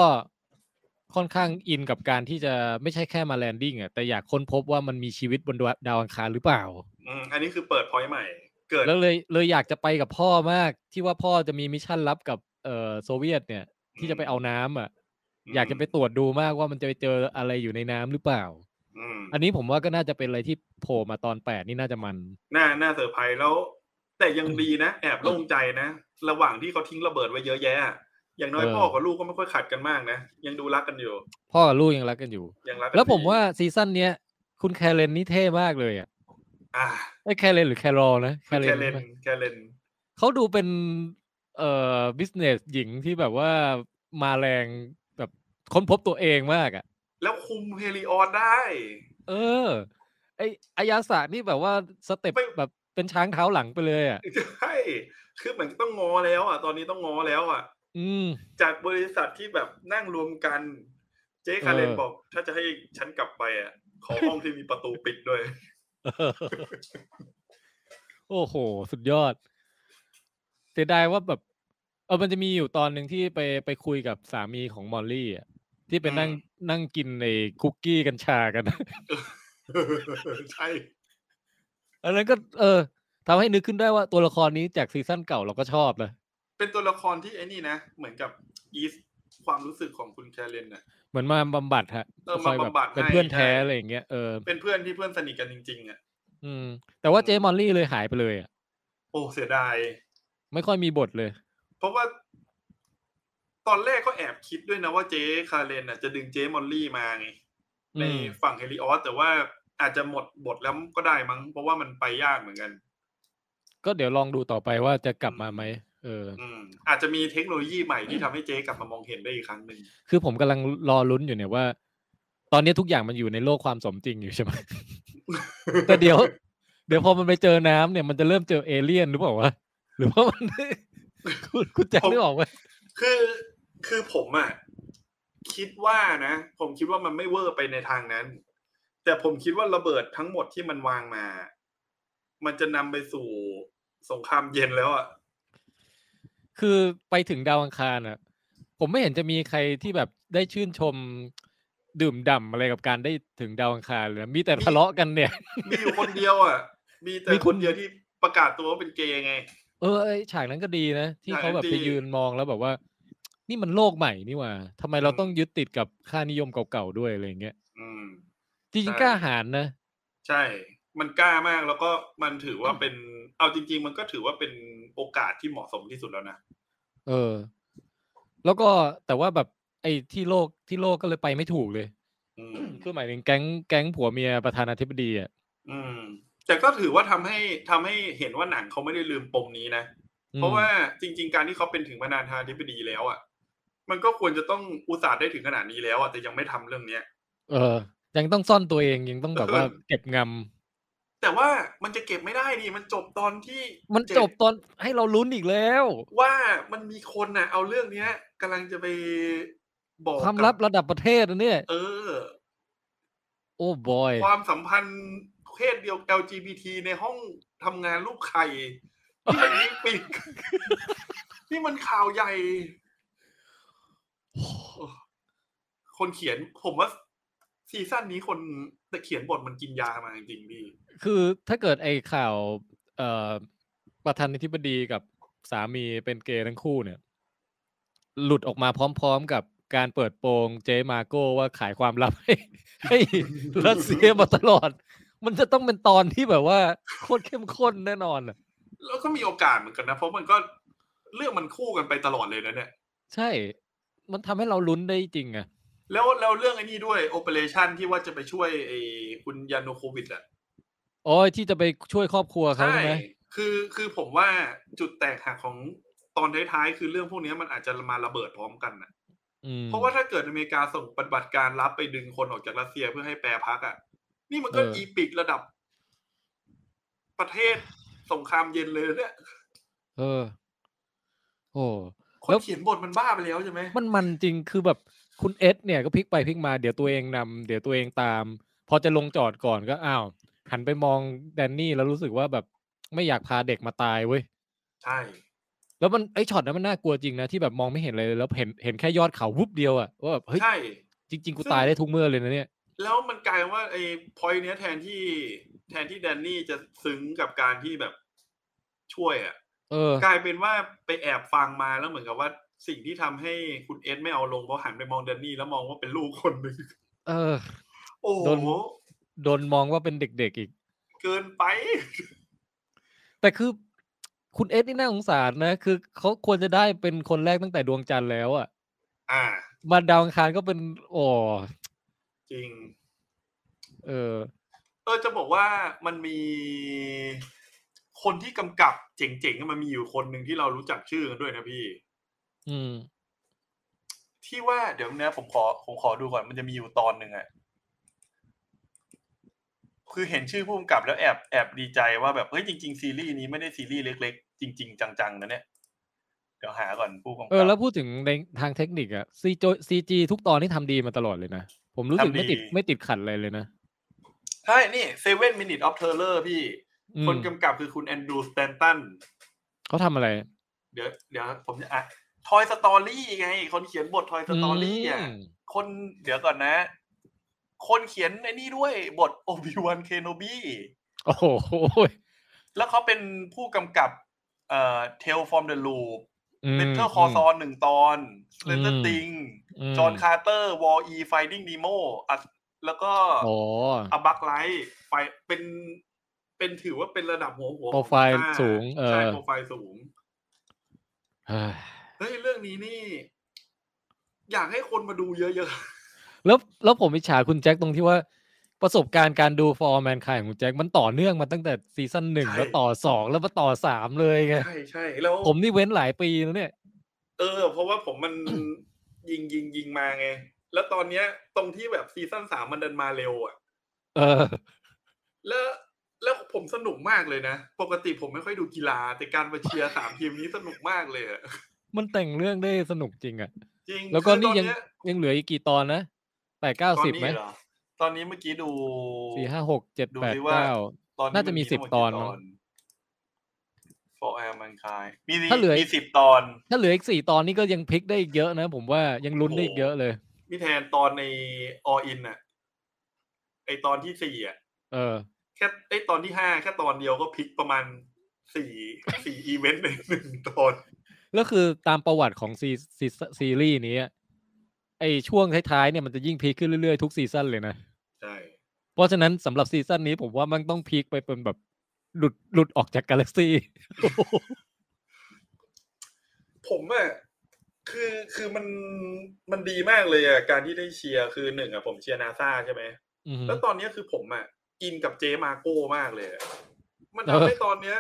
ค่อนข้างอินกับการที่จะไม่ใช่แค่มา landing อะแต่อยากค้นพบว่ามันมีชีวิตบนดวงดาวอังคารหรือเปล่าอืมอันนี้คือเปิด point ใหม่ เกิดแล้วเลยเลยอยากจะไปกับพ่อมากที่ว่าพ่อจะมี mission ลับกับเอ่อโซเวียตเนี่ย ที่จะไปเอาน้ำอะ อยากจะไปตรวจดูมากว่ามันจะไปเจออะไรอยู่ในน้ำหรือเปล่าอืมอันนี้ผมว่าก็น่าจะเป็นอะไรที่โผล่มาตอนแปดนี่น่าจะมัน น่า น่าเซอร์ไพรส์แล้ว แต่ยังดีนะ แอบโล่งใจนะ ระหว่างที่เขาทิ้งระเบิดไว้เยอะแยะ อย่างน้อยเออพ่อกับลูกก็ไม่ค่อยขัดกันมากนะ ยังดูรักกันอยู่ พ่อกับลูกยังรักกันอยู่ยังรักกันแล้วผมดีว่าซีซั่นเนี้ย คุณแคเรนนี่เท่มากเลยอะอ่าไอ้แคเรนหรือแครอลนะแคเลนใช่ไหมแคเลนเขาดูเป็นเอ่อ business หญิงที่แบบว่ามาแรงแบบค้นพบตัวเองมากอะ แล้วคุมเฮลิออสได้ เออ ไออายาสะนี่แบบว่าสเต็ปไม่แบบเป็นช้างเท้าหลังไปเลยอะใช่คือเหมือนต้องงอแล้วอะ ตอนนี้ต้องงอแล้วอะอืม จากบริษัทที่แบบนั่งรวมกัน เจ๊คาเรนเออบอก ถ้าจะให้ฉันกลับไปอะ ขอห้องที่มีประตูปิดด้วย โอ้โห สุดยอด เสียดายว่าแบบเออมันจะมีอยู่ตอนหนึ่งที่ไปไปคุยกับสามีของมอลลี่อะที่ไปนั่งอืมนั่งกินในคุกกี้กัญชากันใช่อันนั้นก็ เออทำให้นึกขึ้นได้ว่าตัวละครนี้จากซีซั่นเก่าเราก็ชอบนะ เป็นตัวละครที่ไอ้นี่นะ เหมือนกับอีสความรู้สึกของคุณแคเรนน่ะเหมือนมาบำบัดฮะเออคอยมาบำบัดเป็นให้เพื่อนแท้ใช่อะไรอย่างเงี้ยเออเป็นเพื่อนที่เพื่อนสนิทกันจริงๆอะอืม แต่ว่าเจมอลลี่เลยหายไปเลยอะโอ้เสียดาย ไม่ค่อยมีบทเลย เพราะว่า ตอนแรกก็แอบคิดด้วยนะว่าเจ๊คาเรนน่ะจะดึงเจ๊มอลลี่มาไงในอืมฝั่งเฮลิออสแต่ว่าอาจจะหมดบทแล้วก็ได้มั้ง เพราะว่ามันไปยากเหมือนกัน ก็เดี๋ยวลองดูต่อไปว่าจะกลับมาไหม เอออืมอาจจะมีเทคโนโลยีใหม่ที่ทำให้เจ๊กลับมามองเห็นได้อีกครั้งหนึ่งคือผมกำลังรอลุ้นอยู่เนี่ยว่า ตอนนี้ทุกอย่างมันอยู่ในโลกความสมจริงอยู่ใช่ไหมแต่เดี๋ยว เดี๋ยวพอมันไปเจอน้ำเนี่ยมันจะเริ่มเจอเอเลี่ยนหรือเปล่าวะหรือว่ามันคุณคุณแจ็คนึกออกไหมคือคือผมอะคิดว่านะ ผมคิดว่ามันไม่เวอร์ไปในทางนั้น แต่ผมคิดว่าระเบิดทั้งหมดที่มันวางมา มันจะนำไปสู่สงครามเย็นแล้วอะ คือไปถึงดาวอังคารอะ ผมไม่เห็นจะมีใครที่แบบได้ชื่นชมดื่มด่ำอะไรกับการได้ถึงดาวอังคารเลยนะมีแต่ทะเลาะกันเนี่ย มีอยู่คนเดียวอะ มีแต่มีคคุณนเดียวที่ประกาศตัวว่าเป็นเกย์ไง เออไอฉากนั้นก็ดีนะ ที่ฉากเขาแบบนั้นไปดียืนมองแล้วแบบว่า นี่มันโลกใหม่นี่หว่าทำไมเราอืมต้องยึดติดกับค่านิยมเก่าๆด้วยอะไรอย่างเงี้ยอืมจริงใช่ๆกล้าหาญนะ ใช่ มันกล้ามากแล้วก็มันถือว่าเป็น เอาจริง ๆ มันก็ถือว่าเป็นโอกาสที่เหมาะสมที่สุดแล้วนะเออ แล้วก็แต่ว่าแบบไอ้ที่โลกที่โลกก็เลยไปไม่ถูกเลยอืมคือหมายถึงแก๊งแก๊งผัวเมียประธานาธิบดีอะอืม แต่ก็ถือว่าทำให้ทำให้เห็นว่าหนังเขาไม่ได้ลืมปมนี้นะเพราะว่าจริง ๆ การที่เขาเป็นถึงประธานาธิบดีแล้วอะมันก็ควรจะต้องอุตส่าห์ได้ถึงขนาดนี้แล้วอะแต่ยังไม่ทำเรื่องเนี้ย เออ ยังต้องซ่อนตัวเองยังต้องแบบว่าเออเก็บง แต่ว่ามันจะเก็บไม่ได้ดิมันจบตอนที่ำมันเจ็จบตอนให้เราลุ้นอีกแล้ว ว่ามันมีคนน่ะ เอาเรื่องเนี้ยกำลังจะไปบอกความกับลับระดับประเทศนะเนี่ย เออ โอ้บอย ความสัมพันธ์เพศเดียว LGBT ในห้องทำงานรูปไข่ที่มันยิงปิดนี่มันข่าวใหญ่ คนเขียนผมว่า ซีซั่นนี้คนแต่เขียนบทมันกินยามาจริงๆพี่คือถ้าเกิดไอ้ข่าว เอ่อประธานาธิบดีกับสามีเป็นเกย์ทั้งคู่เนี่ย หลุดออกมาพร้อมๆกับการเปิดโปงเจมาโก้ว่าขายความลับให้ให้รัสเซียมาตลอด มันจะต้องเป็นตอนที่แบบว่าโคตรเข้มข้นแน่นอนอะแล้วก็มีโอกาสเหมือนกันนะ เพราะมันก็เรื่องมันคู่กันไปตลอดเลยนะเนี่ย ใช่ มันทำให้เราลุ้นได้จริงอะ แล้วแล้วเรื่องไอ้นี่ด้วยโอเปอเรชันที่ว่าจะไปช่วยไอ้คุณยานูโควิดอะโอ้ยที่จะไปช่วยครอบครัวเขาใช่ไหมคือคือผมว่าจุดแตกหักของตอนท้ายๆ คือเรื่องพวกนี้มันอาจจะมาระเบิดพร้อมกันนะอืมเพราะว่าถ้าเกิดอเมริกาส่งปฏิบัติการรับไปดึงคนออกจากรัสเซียเพื่อให้แปรพักอะ นี่มันก็เอออีอีปิกระดับ ประเทศสงครามเย็นเลยเนี่ย เออ โอ้คแล้นวเขียนบทมันบ้าไปแล้วใช่ไหมมันมันจริงคือแบบ คุณเอสเนี่ยก็พลิกไปพลิกมาเดี๋ยวตัวเองนำเดี๋ยวตัวเองตาม พอจะลงจอดก่อนก็อ้าวหันไปมองแดนนี่แล้วรู้สึกว่าแบบไม่อยากพาเด็กมาตายเว้ยใช่แล้วมันไอช็อตนั้นมันน่ากลัวจริงนะที่แบบมองไม่เห็นเลยแล้วเห็นเห็นแค่ยอดเขาวุบเดียวอะว่าแบบเฮ้ยใช่จริง ๆ กูซึ่งตายได้ทุกเมื่อเลยนะเนี่ย แล้วมันกลายเป็นว่าไอ้พอยเนี้ยแทนที่แทนที่แดนนี่จะซึ้งกับการที่แบบช่วยอะเออกลายเป็นว่าไปแอบฟังมาแล้วเหมือนกับว่า สิ่งที่ทำให้คุณเอสไม่เอาลงเพราะหันไปมองแดนนี่แล้วมองว่าเป็นลูกคนหนึ่งเออ โอ้โหโดนโดนมองว่าเป็นเด็กๆอีก เกินไป แต่คือคุณเอสนี่น่าสงสารนะ คือเขาควรจะได้เป็นคนแรกตั้งแต่ดวงจันทร์แล้วอะอ่า มาดาวอังคารก็เป็นโอ้จริง เออ เออจะบอกว่ามันมีคนที่กำกับเจ๋งๆมันมีอยู่คนหนึ่งที่เรารู้จักชื่อกันด้วยนะพี่ อืม ที่ว่าเดี๋ยวนะผมขอผมขอดูก่อนมันจะมีอยู่ตอนหนึ่งอะคือเห็นชื่อผู้กำกับแล้วแอบแอบดีใจว่าแบบเฮ้ยจริง ๆ ซีรีส์นี้ไม่ได้ซีรีส์เล็ก ๆ จริง ๆ จังๆนะเนี่ยเดี๋ยวหาก่อนผู้กำกับเออแล้วพูดถึงในทางเทคนิคอะซีโจซีจีทุกตอนที่ทำดีมาตลอดเลยนะผมรู้สึกทำดีไม่ติดไม่ติดขัดอะไรเลยนะใช่นี่ Seven Minute of Terror พี่อืมคนกำกับคือคุณแอนดรูสแตนตันเขาทำอะไร เดี๋ยวเดี๋ยวผมจะอะ Toy Story ไง คนเขียนบท Toy Story อะมคนเดี๋ยวก่อนนะ คนเขียนไอ้นี่ด้วยบท Obi-Wan Kenobi โอ้โหแล้วเขาเป็นผู้กำกับเอ่อ Tale from the Loop อืม Better Call Saul หนึ่งตอน Stranger อืม Things ม John Carter Wall E Finding Nemo อะแล้วก็โอ้อ Bug's Life เป็นเป็นถือว่าเป็นระดับหัวหัวโปรไฟล์ของสูง เออใช่โปรไฟล์สูง เฮ้ยเฮ้ยเรื่องนี้นี่ อยากให้คนมาดูเยอะแล้วแล้วผมอิจฉาคุณแจ็คตรงที่ว่า ประสบการณ์การดู For All Mankind ของคุณแจ็คมันต่อเนื่องมาตั้งแต่ซีซั่นหนึ่งแล้วต่อสองแล้วมาต่อสามเลยไงๆใช่ใช่แล้วผมนี่เว้นหลายปีแล้วเนี่ย เออ เพราะว่าผมมันยิงยิงยิงมาไง แล้วตอนเนี้ย ตรงที่แบบซีซั่นสามมันเดินมาเร็วอะ เออ แล้วแล้วผมสนุกมากเลยนะ ปกติผมไม่ค่อยดูกีฬา แต่การมาเชียร์สามทีมนี้สนุกมากเลยอะ มันแต่งเรื่องได้สนุกจริงอะจริงแล้วก็คือนี่ตอยังเยยังเหลืออีกกี่ตอนนะแปดเก้าตอนสิบนี้ไหมเหรอตอนนี้เมื่อกี้ดูสี่ห้าหกเจ็ดดูแปดดิว่าเก้าตอนนี้น่าจะมีทั้งหสิบดตอนกี่มั้ง For All Mankind มีถ้าเหลือมีสิบตอน ถ้าเหลืออีกสี่ตอนนี้ก็ยังพลิกได้อีกเยอะนะ ผมว่ายังลุ้นได้อีกเยอะเลยมีแทนตอนใน All In อะไอตอนที่สี่อะเออ แค่ไอตอนที่ห้าแค่ตอนเดียวก็พลิกประมาณสี่สี่อีเวนต์ในหนึ่งตอน แล้วคือตามประวัติของซีซีซีรีส์นี้อะไอช่วงท้ายๆเนี่ยมันจะยิ่ง peak ขึ้นเรื่อยๆทุกซีซั่นเลยนะใช่เพราะฉะนั้นสำหรับซีซั่นนี้ผมว่ามันต้อง peak ไปเป็นแบบหลุดหลุดออกจากกาแล็กซี่ผมอะคือคือมันมันดีมากเลยอะการที่ได้เชียร์คือหนึ่งอะผมเชียร์นาซาใช่ไหมอือฮึแล้วตอนเนี้ยคือผมอะอินกับเจ๊มาร์โก้มากเลยอะมันเอทำอให้ตอนเนี้ย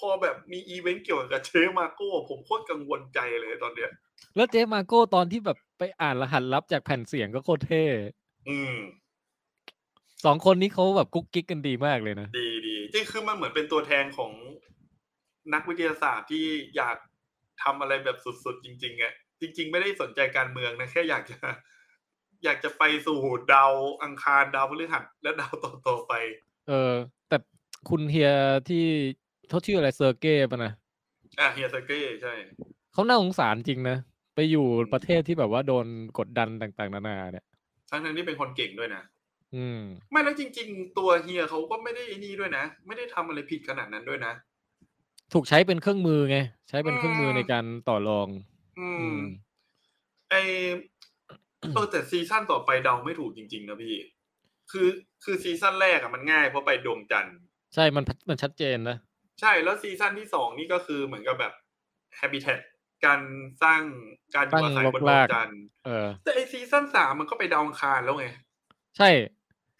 พอแบบมีอีเวนต์เกี่ยวกับเจ๊มาร์โก้ ผมโคตรกังวลใจเลยตอนเนี้ยแล้วเจ๊มาร์โก้ตอนที่แบบไปอ่านรหัสลับจากแผ่นเสียงก็โคตรเท่อืมสองคนนี้เขาแบบกุ๊กกิ๊กกันดีมากเลยนะ ดีดีจริงคือมันเหมือนเป็นตัวแทนของนักวิทยาศาสตร์ที่อยากทำอะไรแบบสุดๆ จริงๆอะจริง ๆ ไม่ได้สนใจการเมืองนะแค่อยากจะ อยากจะไปสู่ดาวอังคารดาวพฤหัสและดาวต่อๆไป เออ แต่คุณเฮียที่ เขาชื่ออะไรเซอร์เก้ปะนะอะเฮียสเก้ใช่เขาน่าสงสารจริงนะ ไปอยู่ประเทศที่แบบว่าโดนกดดันต่างๆ นานาเนี่ยทั้งทั้งๆที่เป็นคนเก่งด้วยนะ อืม ไม่แล้วจริง ๆ ตัวเฮียเขาก็ไม่ได้ไอ้นี่ด้วยนะ ไม่ได้ทำอะไรผิดขนาดนั้นด้วยนะ ถูกใช้เป็นเครื่องมือไง ใช้เป็นเครื่องมือในการต่อรอง อือืมมไอเออแต่ซีซั่นต่อไปเดาไม่ถูกจริง ๆ นะพี่ คือคือซีซั่นแรกอะมันง่ายเพราะไปดวงจันทร์ ใช่มันมันชัดเจนนะ ใช่แล้วซีซั่นที่สองนี่ก็คือเหมือนกับแบบ Habitat การสร้างการอยู่อาศัยบนดวงจันทร์เออแต่ไอซีซั่นสามมันก็ไปดาวอังคารแล้วไง ใช่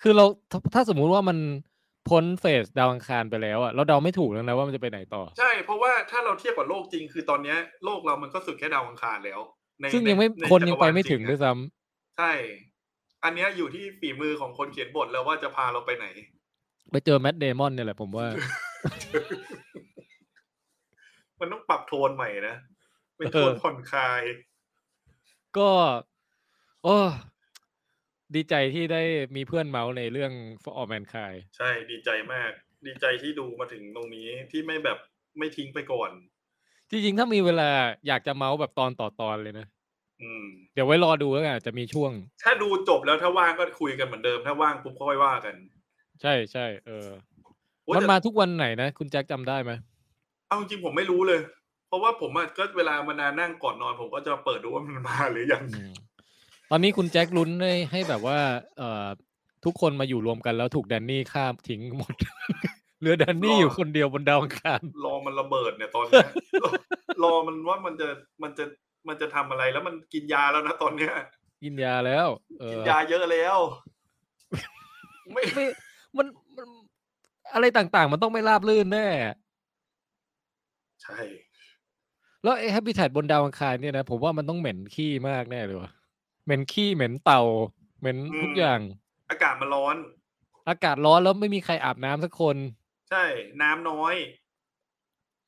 คือเราถ้าถ้าสมมุติว่ามันพพ้น phase ดาวอังคารไปแล้วอะเราเดาไม่ถูกแล้วนะว่ามันจะไปไหนต่อ ใช่เพราะว่าถ้าเราเทียบกับโลกจริง คือตอนเนี้ยโลกเรามันก็สุดแค่ดาวอังคารแล้วในซึ่งยังไม่ในคนยังจักรไปวาลไม่ถึงจริด้วยอะซ้ำใช่ อันเนี้ยอยู่ที่ฝีมือของคนเขียนบทแล้วว่าจะพาเราไปไหน ไปเจอแมตต์เดมอนเนี่ยแหละผมว่า มันต้องปรับโทนใหม่นะเป็นโทนเออผ่อนคลาย ก็ โอ้ดีใจที่ได้มีเพื่อนเมาส์ในเรื่อง For All Mankind ใช่ดีใจมาก ดีใจที่ดูมาถึงตรงนี้ที่ไม่แบบไม่ทิ้งไปก่อน จริงๆ ถ้ามีเวลาอยากจะเมาส์แบบตอนต่อตอนเลยนะอืมเดี๋ยวไว้รอดูแล้วกันอาจจะมีช่วง ถ้าดูจบแล้วถ้าว่างก็คุยกันเหมือนเดิม ถ้าว่างปุ๊บก็ค่อยว่ากัน ใช่ใช่เออโอ้ย มันแต่มาทุกวันไหนนะ คุณแจ็คจำได้ไหมเอาจริงๆผมไม่รู้เลย เพราะว่าผมอะก็เวลามานานั่งก่อนนอน ผมก็จะเปิดดูว่ามันมาหรือยังอืมตอนนี้คุณแจ็คลุ้นให้ให้แบบว่า เอ่อทุกคนมาอยู่รวมกันแล้วถูกแดนนี่ฆ่าทิ้งหมดเหลือแดนนี่อยู่คนเดียวบนดาวอังคารรอมันระเบิดเนี่ยตอนเนี้ยรอรอมันว่ามันจะมันจะมันจะทำอะไรแล้วมันกินยาแล้วนะตอนเนี้ย กินยาแล้วเอกินอยาเยอะแล้วไม่ไม่มันมัน อะไรต่างๆ มันต้องไม่ราบรื่นแน่ ใช่ แล้วไอ้ h a บิ t ตบนดาวอังคารเนี่ยนะ ผมว่ามันต้องเหม็นขี้มากแน่เลยว่ะเหม็นขี้เหม็นเต่า เหม็นทุกอย่าง อากาศมันร้อน อากาศร้อนแล้วไม่มีใครอาบน้ำสักคน ใช่ น้ำน้อย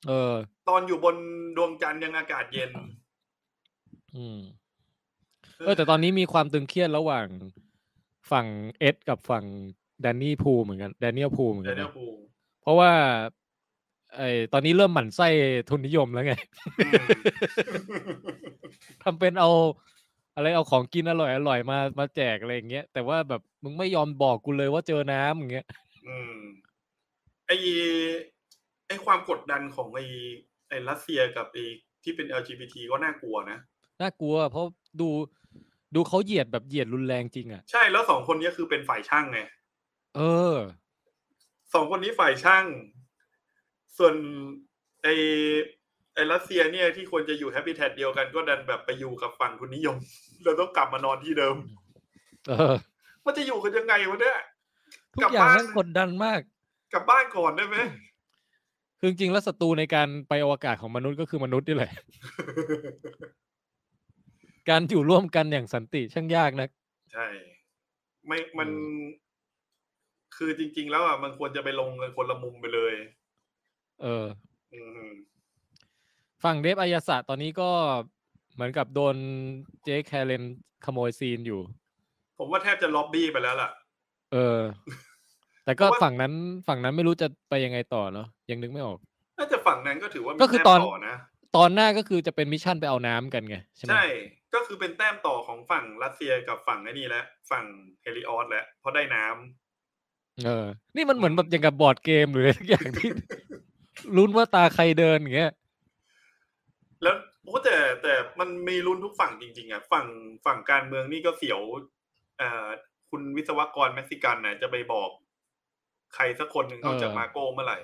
เออ ตอนอยู่บนดวงจันทร์ยังอากาศเย็น อืมเออแต่ตอนนี้มีความตึงเครียดระหว่างฝั่งเอ็ดกับฝั่ง แดนนี่พูเหมือนกันแดเนียลพูเหมือนเดกันนเนลนะพูเพราะว่าไอตอนนี้เริ่มหมั่นไส้ทุนนิยมแล้วไง อืม ทำเป็นเอา อะไรเอาของกินอร่อยอร่อยมามาแจกอะไรอย่างเงี้ยแต่ว่าแบบมึงไม่ยอมบอกกูเลยว่าเจอน้ำอย่างเงี้ย อืมไอไอความกดดันของไอไอรัสเซียกับไอที่เป็น LGBT ก็น่ากลัวนะ น่ากลัว เพราะดูดูเขาเหยียดแบบเหยียดรุนแรงจริงอะ ใช่แล้วสองคนนี้คือเป็นฝ่ายช่างไง เออ สองคนนี้ฝ่ายช่าง ส่วนไอไอรัสเซียเนี่ยที่ควรจะอยู่แฮปปี้แท็เดียวกันก็ดันแบบไปอยู่กับฝั่งทุนนิยมแล้วต้องกลับมานอนที่เดิม เออ มันจะอยู่กันยังไงวะเนี่ยทุกกลับอย่างบ้านมันกดดันมาก กลับบ้านก่อนได้ไหมคือจริงๆแล้วศัตรูในการไปอวกาศของมนุษย์ก็คือมนุษย์นี่แหละ การอยู่ร่วมกันอย่างสันติช่างยากนะ ใช่ ไม่มันอืม คือจริง ๆ แล้วอะมันควรจะไปลงกันคนละมุมไปเลย เออ อืมฝั่งเดฟอายาสะตอนนี้ก็เหมือนกับโดนเจคแคเรนขโมยซีนอยู่ ผมว่าแทบจะล็อบบี้ไปแล้วล่ะ เออ แต่ก็เพราะว่าฝั่งนั้นฝั่งนั้นไม่รู้จะไปยังไงต่อเนาะยังนึกไม่ออก น่าจะฝั่งนั้นก็ถือว่ามีก็คือแต้มตอนต่อนะตอนหน้าก็คือจะเป็น mission ไปเอาน้ำกันไงใช่ไหมใช่ก็คือเป็นแต้มต่อของฝั่งรัสเซียกับฝั่งไอ้นี่แหละฝั่ง Helios แล้วเพราะได้น้ำ เออ นี่มันเหมือนแบบอย่างกับบอร์ดเกมหรืออะไรทุกอย่างที่ลุ้นว่าตาใครเดินอย่างเงี้ย แล้วโอ้แต่แต่มันมีลุ้นทุกฝั่งจริง ๆอะฝั่งฝั่งการเมืองนี่ก็เสียวเอ่อคุณวิศวกรเม็กซิกันนะจะไปบอก ใครสักคนหนึ่งนอกจากเออ Margo เมื่อไหร่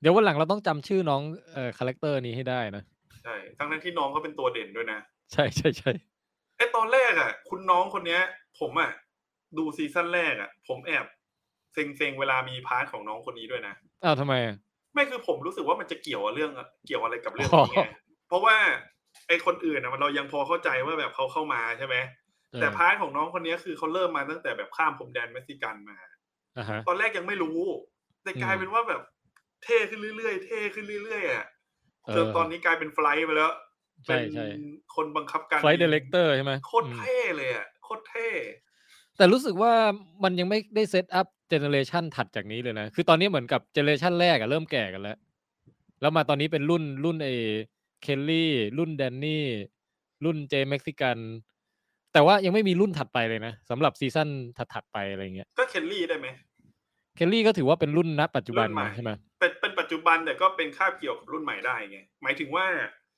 เดี๋ยววันหลังเราต้องจำชื่อน้องเอ่อ character นี้ให้ได้นะ ใช่ ทั้งนั้นที่น้องก็เป็นตัวเด่นด้วยนะ ใช่ใช่ใช่ไอตอนแรกอะ คุณน้องคนเนี้ย ผมอะดูซีซั่นแรกอะ ผมแอบ เซ็งๆเวลามี part ของน้องคนนี้ด้วยนะอ้าวทำไมอะไม่คือผมรู้สึกว่ามันจะเกี่ยวกับเรื่องเกี่ยวอะไรกับเรื่องอ๋อนี้ไงเพราะว่าไอคนอื่นนะมันเรายังพอเข้าใจว่าแบบเขาเข้ามาใช่ไหมเออแต่ part ของน้องคนนี้คือเขาเริ่มมาตั้งแต่แบบข้ามพรมแดนเม็กซิกันมาอ่าฮะตอนแรกยังไม่รู้ แต่กลายอืมเป็นว่าแบบเท่ขึ้นเรื่อยๆ เท่ขึ้นเรื่อยๆอะเออจนตอนนี้กลายเป็น flight ไปแล้วใช่เป็นใช่คนบังคับการ flight director ใช่ไหมโคตรเท่เลยอะโคตรเท่แต่รู้สึกว่ามันยังไม่ได้ set up generation ถัดจากนี้เลยนะ คือตอนนี้เหมือนกับ generation แรกอะเริ่มแก่กันแล้ว แล้วมาตอนนี้เป็นรุ่นรุ่นไอ้เคลลี่ รุ่นแดนนี่ รุ่นเจ๊เม็กซิกัน แต่ว่ายังไม่มีรุ่นถัดไปเลยนะสำหรับซีซั่นถัดๆไปอะไรเงี้ย ก็เคลลี่ได้ไหมเคลลี่ก็ถือว่าเป็นรุ่นณปัจจุบันรุ่นใหม่ใช่ไหมเป็นเป็นปัจจุบันแต่ก็เป็นคาบเกี่ยวกับรุ่นใหม่ได้ไง หมายถึงว่า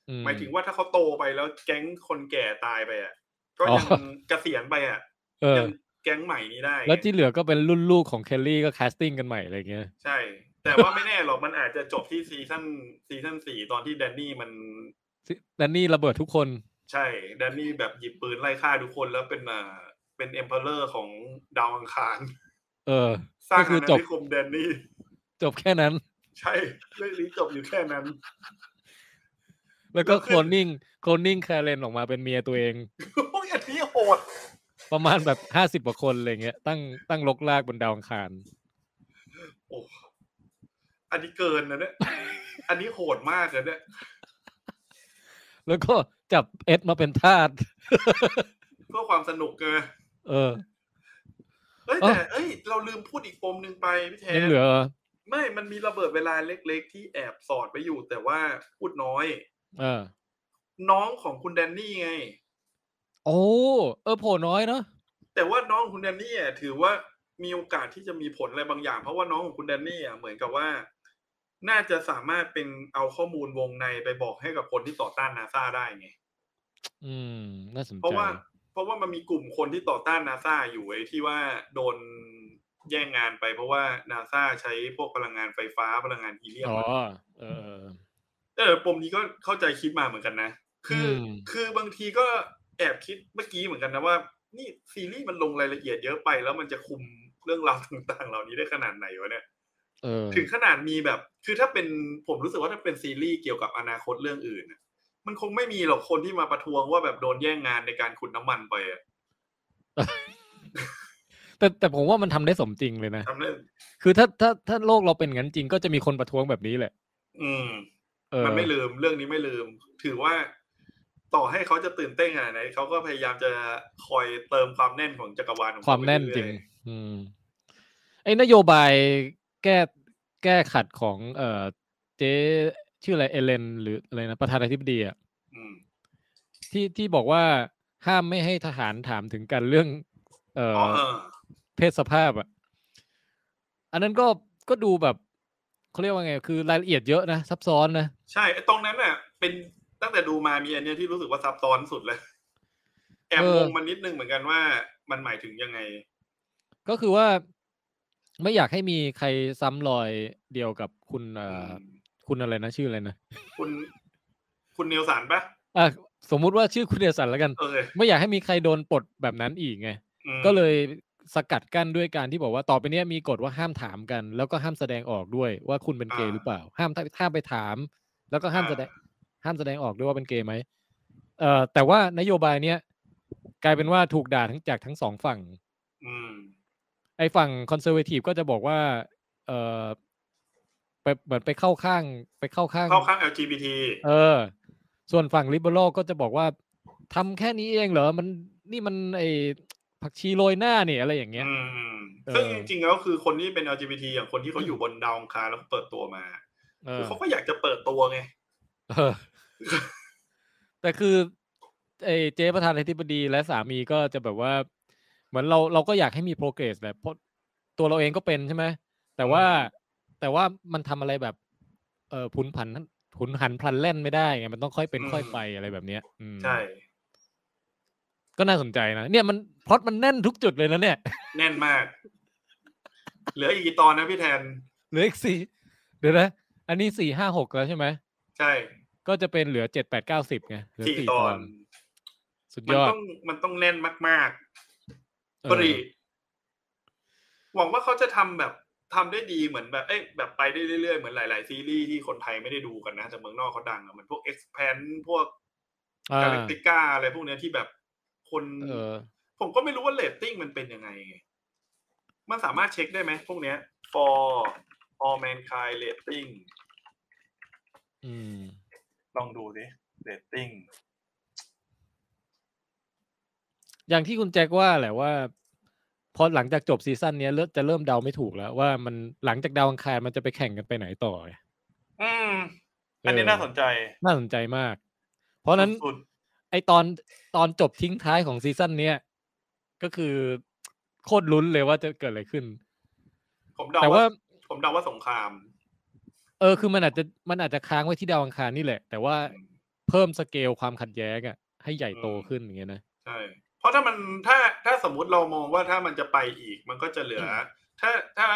อืหมายถึงว่าถ้าเขาโตไปแล้วแก๊งคนแก่ตายไปอะ ก็อ๋อยังเกษียณไปอะเออยัง แก๊งใหม่นี้ได้ไงแล้วที่เหลือก็เป็นรุ่นลูกของเคลลี่ก็ casting กันใหม่อะไรเงี้ยใช่ แต่ว่าไม่แน่หรอกมันอาจจะจบที่ซีซั่นซีซั่นสี่ตอนที่แดนนี่มันแดนนี่ระเบิดทุกคน ใช่แดนนี่แบบหยิบปืนไล่ฆ่าทุกคนแล้วเป็นอ่าเป็น emperor ของดาวอังคาร เออ สร้างก็คืออาณาจบนิคมแดนนี่ จบแค่นั้น ใช่เรื่องนี้จบอยู่แค่นั้น แล้วก็แล้วโคขึ้ลนนนิ่งโคลนนิ่งแคลเรนออกมาเป็นเมียตัวเองโอ้ยอันนี้โหด ประมาณแบบห้าสิบกว่าคนอะไรเงี้ยตั้งตั้งลกลากบนดาวอังคารโอ้อันนี้เกินนะเนี่ยอันนี้โหดมากเลยเนี่ยแล้วก็จับเอ็ดมาเป็นทาสเพื่อความสนุกเกินเออเอ้ยเอ้าแต่เอ้ย เราลืมพูดอีกปมหนึ่งไปพี่แทยังนเหลือไม่มันมีระเบิดเวลาเล็กๆ ที่แอบสอดไปอยู่ แต่ว่าพูดน้อย เออ น้องของคุณแดนนี่ไง โอ้ เออโผล่น้อยเนาะแต่ว่าน้องของคุณแดนนี่อะถือว่ามีโอกาสที่จะมีผลอะไรบางอย่าง เพราะว่าน้องของคุณแดนนี่อะเหมือนกับว่า น่าจะสามารถเป็นเอาข้อมูลวงในไปบอกให้กับคนที่ต่อต้านนาซาได้ไง อืมน่าสนใจเพราะว่า เพราะว่ามันมีกลุ่มคนที่ต่อต้านนาซาอยู่ไอ้ที่ว่าโดนแย่งงานไป เพราะว่านาซาใช้พวกพลังงานไฟฟ้าพลังงานฮีเลียมอ๋ออะเออเออเออปมนี้ก็เข้าใจคิดมาเหมือนกันนะคืออมคือบางทีก็ แอบคิดเมื่อกี้เหมือนกันนะว่า นี่ซีรีส์มันลงรายละเอียดเยอะไปแล้วมันจะคุมเรื่องราวต่างๆ เหล่านี้ได้ขนาดไหนวะเนี่ยเออถึงขนาดมีแบบ คือถ้าเป็นผมรู้สึกว่าถ้าเป็นซีรีส์เกี่ยวกับอนาคตเรื่องอื่นน่ะมันคงไม่มีหรอกคนที่มาประท้วงว่าแบบโดนแย่งงานในการขุดน้ำมันไปอะแต่แต่ผมว่ามันทำได้สมจริงเลยนะทำได้คือถ้าถ้าถ้าโลกเราเป็นงั้นจริงก็จะมีคนประท้วงแบบนี้แหละ อืมเออมันไม่ลืมเรื่องนี้ไม่ลืม ถือว่า ต่อให้เขาจะตื่นเต้นขนาดไหนเขาก็พยายามจะคอยเติมความแน่นของจักรวาลของคเขวามแน่นไปจริงเอยอืมไอ้นโยบายแก้แก้ขัดของเอ่อเจ๊ชื่ออะไรเอเลน หรืออะไรนะประธานาธิบดีอะๆอืมที่ที่บอกว่าห้ามไม่ให้ทหารถามถึงกันเรื่อง เอ่อ๋ออเออเพศสภาพอะ อันนั้นก็ก็ดูแบบเขาเรียกว่าไง คือรายละเอียดเยอะนะ ซับซ้อนนะ ใช่ไอ้ตรงนั้นน่ะ เป็น ตั้งแต่ดูมามีอันเนี้ยที่รู้สึกว่าซับซ้อนสุดเลย แอบเอองงมันนิดนึงเหมือนกันว่ามันหมายถึงยังไง ก็คือว่าไม่อยากให้มีใครซ้ำรอยเดียวกับคุณเอ่ออมคุณอะไรนะชื่ออะไรนะคุณคุณเนลสันปะอะสมมุติว่าชื่อคุณเดียสันแล้วกันเออไม่อยากให้มีใครโดนปลดแบบนั้นอีกไงอืมก็เลยสกัดกั้นด้วยการที่บอกว่าต่อไปเนี้ยมีกฎว่าห้ามถามกัน แล้วก็ห้ามแสดงออกด้วยว่าคุณเป็นเกย์หรือเปล่า ห้ามห้ามไปถาม แล้วก็ห้ามแสดง ห้ามแสดงออกด้วยว่าเป็นเกย์ไหมเอ่อแต่ว่านโยบายเนี้ยกลายเป็นว่าถูกด่าทั้งจากทั้งสองฝั่งอืมไอ้ฝั่ง conservative ก็จะบอกว่า เออไปเหมือนไปเข้าข้าง ไปเข้าข้างเข้าข้าง LGBT เออ ส่วนฝั่งลิเบอรัลก็จะบอกว่าทำแค่นี้เองเหรอมันนี่มันไอผักชีโรยหน้าเนี่ยอะไรอย่างเงี้ยอืมอืมเออซึ่งจริงๆแล้วคือคนที่เป็น LGBT อย่างคนที่เขาอยู่บนดาวอังคารแล้วเปิดตัวมาเอคืออเขาก็อยากจะเปิดตัวไงเออ แต่คือไอ้เจ๊ประธานาธิบดีและสามีก็จะแบบว่า เหมือนเราเราก็อยากให้มี progress แหละเพราะตัวเราเองก็เป็นใช่ไหมแต่ว่าอืมแต่ว่ามันทำอะไรแบบ เออพุนผันพุนหันพลันแล่นไม่ได้ไงมันต้องค่อยเป็นค่อยไปอะไรแบบเนี้ยอืมใช่ ก็น่าสนใจนะเนี่ยมันพล็อตมันแน่นทุกจุดเลยนะเนี่ย แน่นมาก เหลืออีกกี่ตอนนะพี่แทน เหลืออีกสี่เดี๋ยวนะอันนี้สี่ห้าหกแล้วใช่ไหมใช่ ก็จะเป็นเหลือเจ็ดแปดเก้าสิบไงเหลือสี่สี่ตตออนนสุดมันยอดต้องมันต้องแน่นมากเอๆอปรีหวังว่าเขาจะทำแบบทำได้ดีเหมือนแบบเอ้ยแบบไปได้เรื่อยๆ เหมือนหลาย ๆ ซีรีส์ที่คนไทยไม่ได้ดูกันนะ แต่เมืองนอกเขาดังอะเหมือนพวก expand พวกอ่ากา l ล c ติก้าอะไรพวกเนี้ยที่แบบคนเออผมก็ไม่รู้ว่าเรตติ้งมันเป็นยังไงไง มันสามารถเช็คได้ไหมพวกเนี้ย for all mankind rating อืม ลองดูดิ rating อย่างที่คุณแจ็คว่าแหละว่า พอหลังจากจบซีซั่นเนี้ยเริ่มจะเริ่มเดาไม่ถูกแล้วว่ามันหลังจากดาวอังคารมันจะไปแข่งกันไปไหนต่อไงอืม อันนี้เออน่าสนใจ น่าสนใจมาก เพราะฉะนั้นสุดไอตอนตอนจบทิ้งท้ายของซีซั่นเนี้ยก็คือโคตรลุ้นเลยว่าจะเกิดอะไรขึ้นๆผมเดาแต่ว่าว่า ผมเดาว่าสงคราม เออคือมันอาจจะมันอาจจะค้างไว้ที่ดาวอังคารนี่แหละ แต่ว่าเพิ่มสเกลความขัดแย้งอะให้ใหญ่โตอืมขึ้นอย่างเงี้ยนะใช่เพราะถ้ามันถ้าถ้าสมมุติเรามองว่าถ้ามันจะไปอีกมันก็จะเหลือ ถ้าถ้า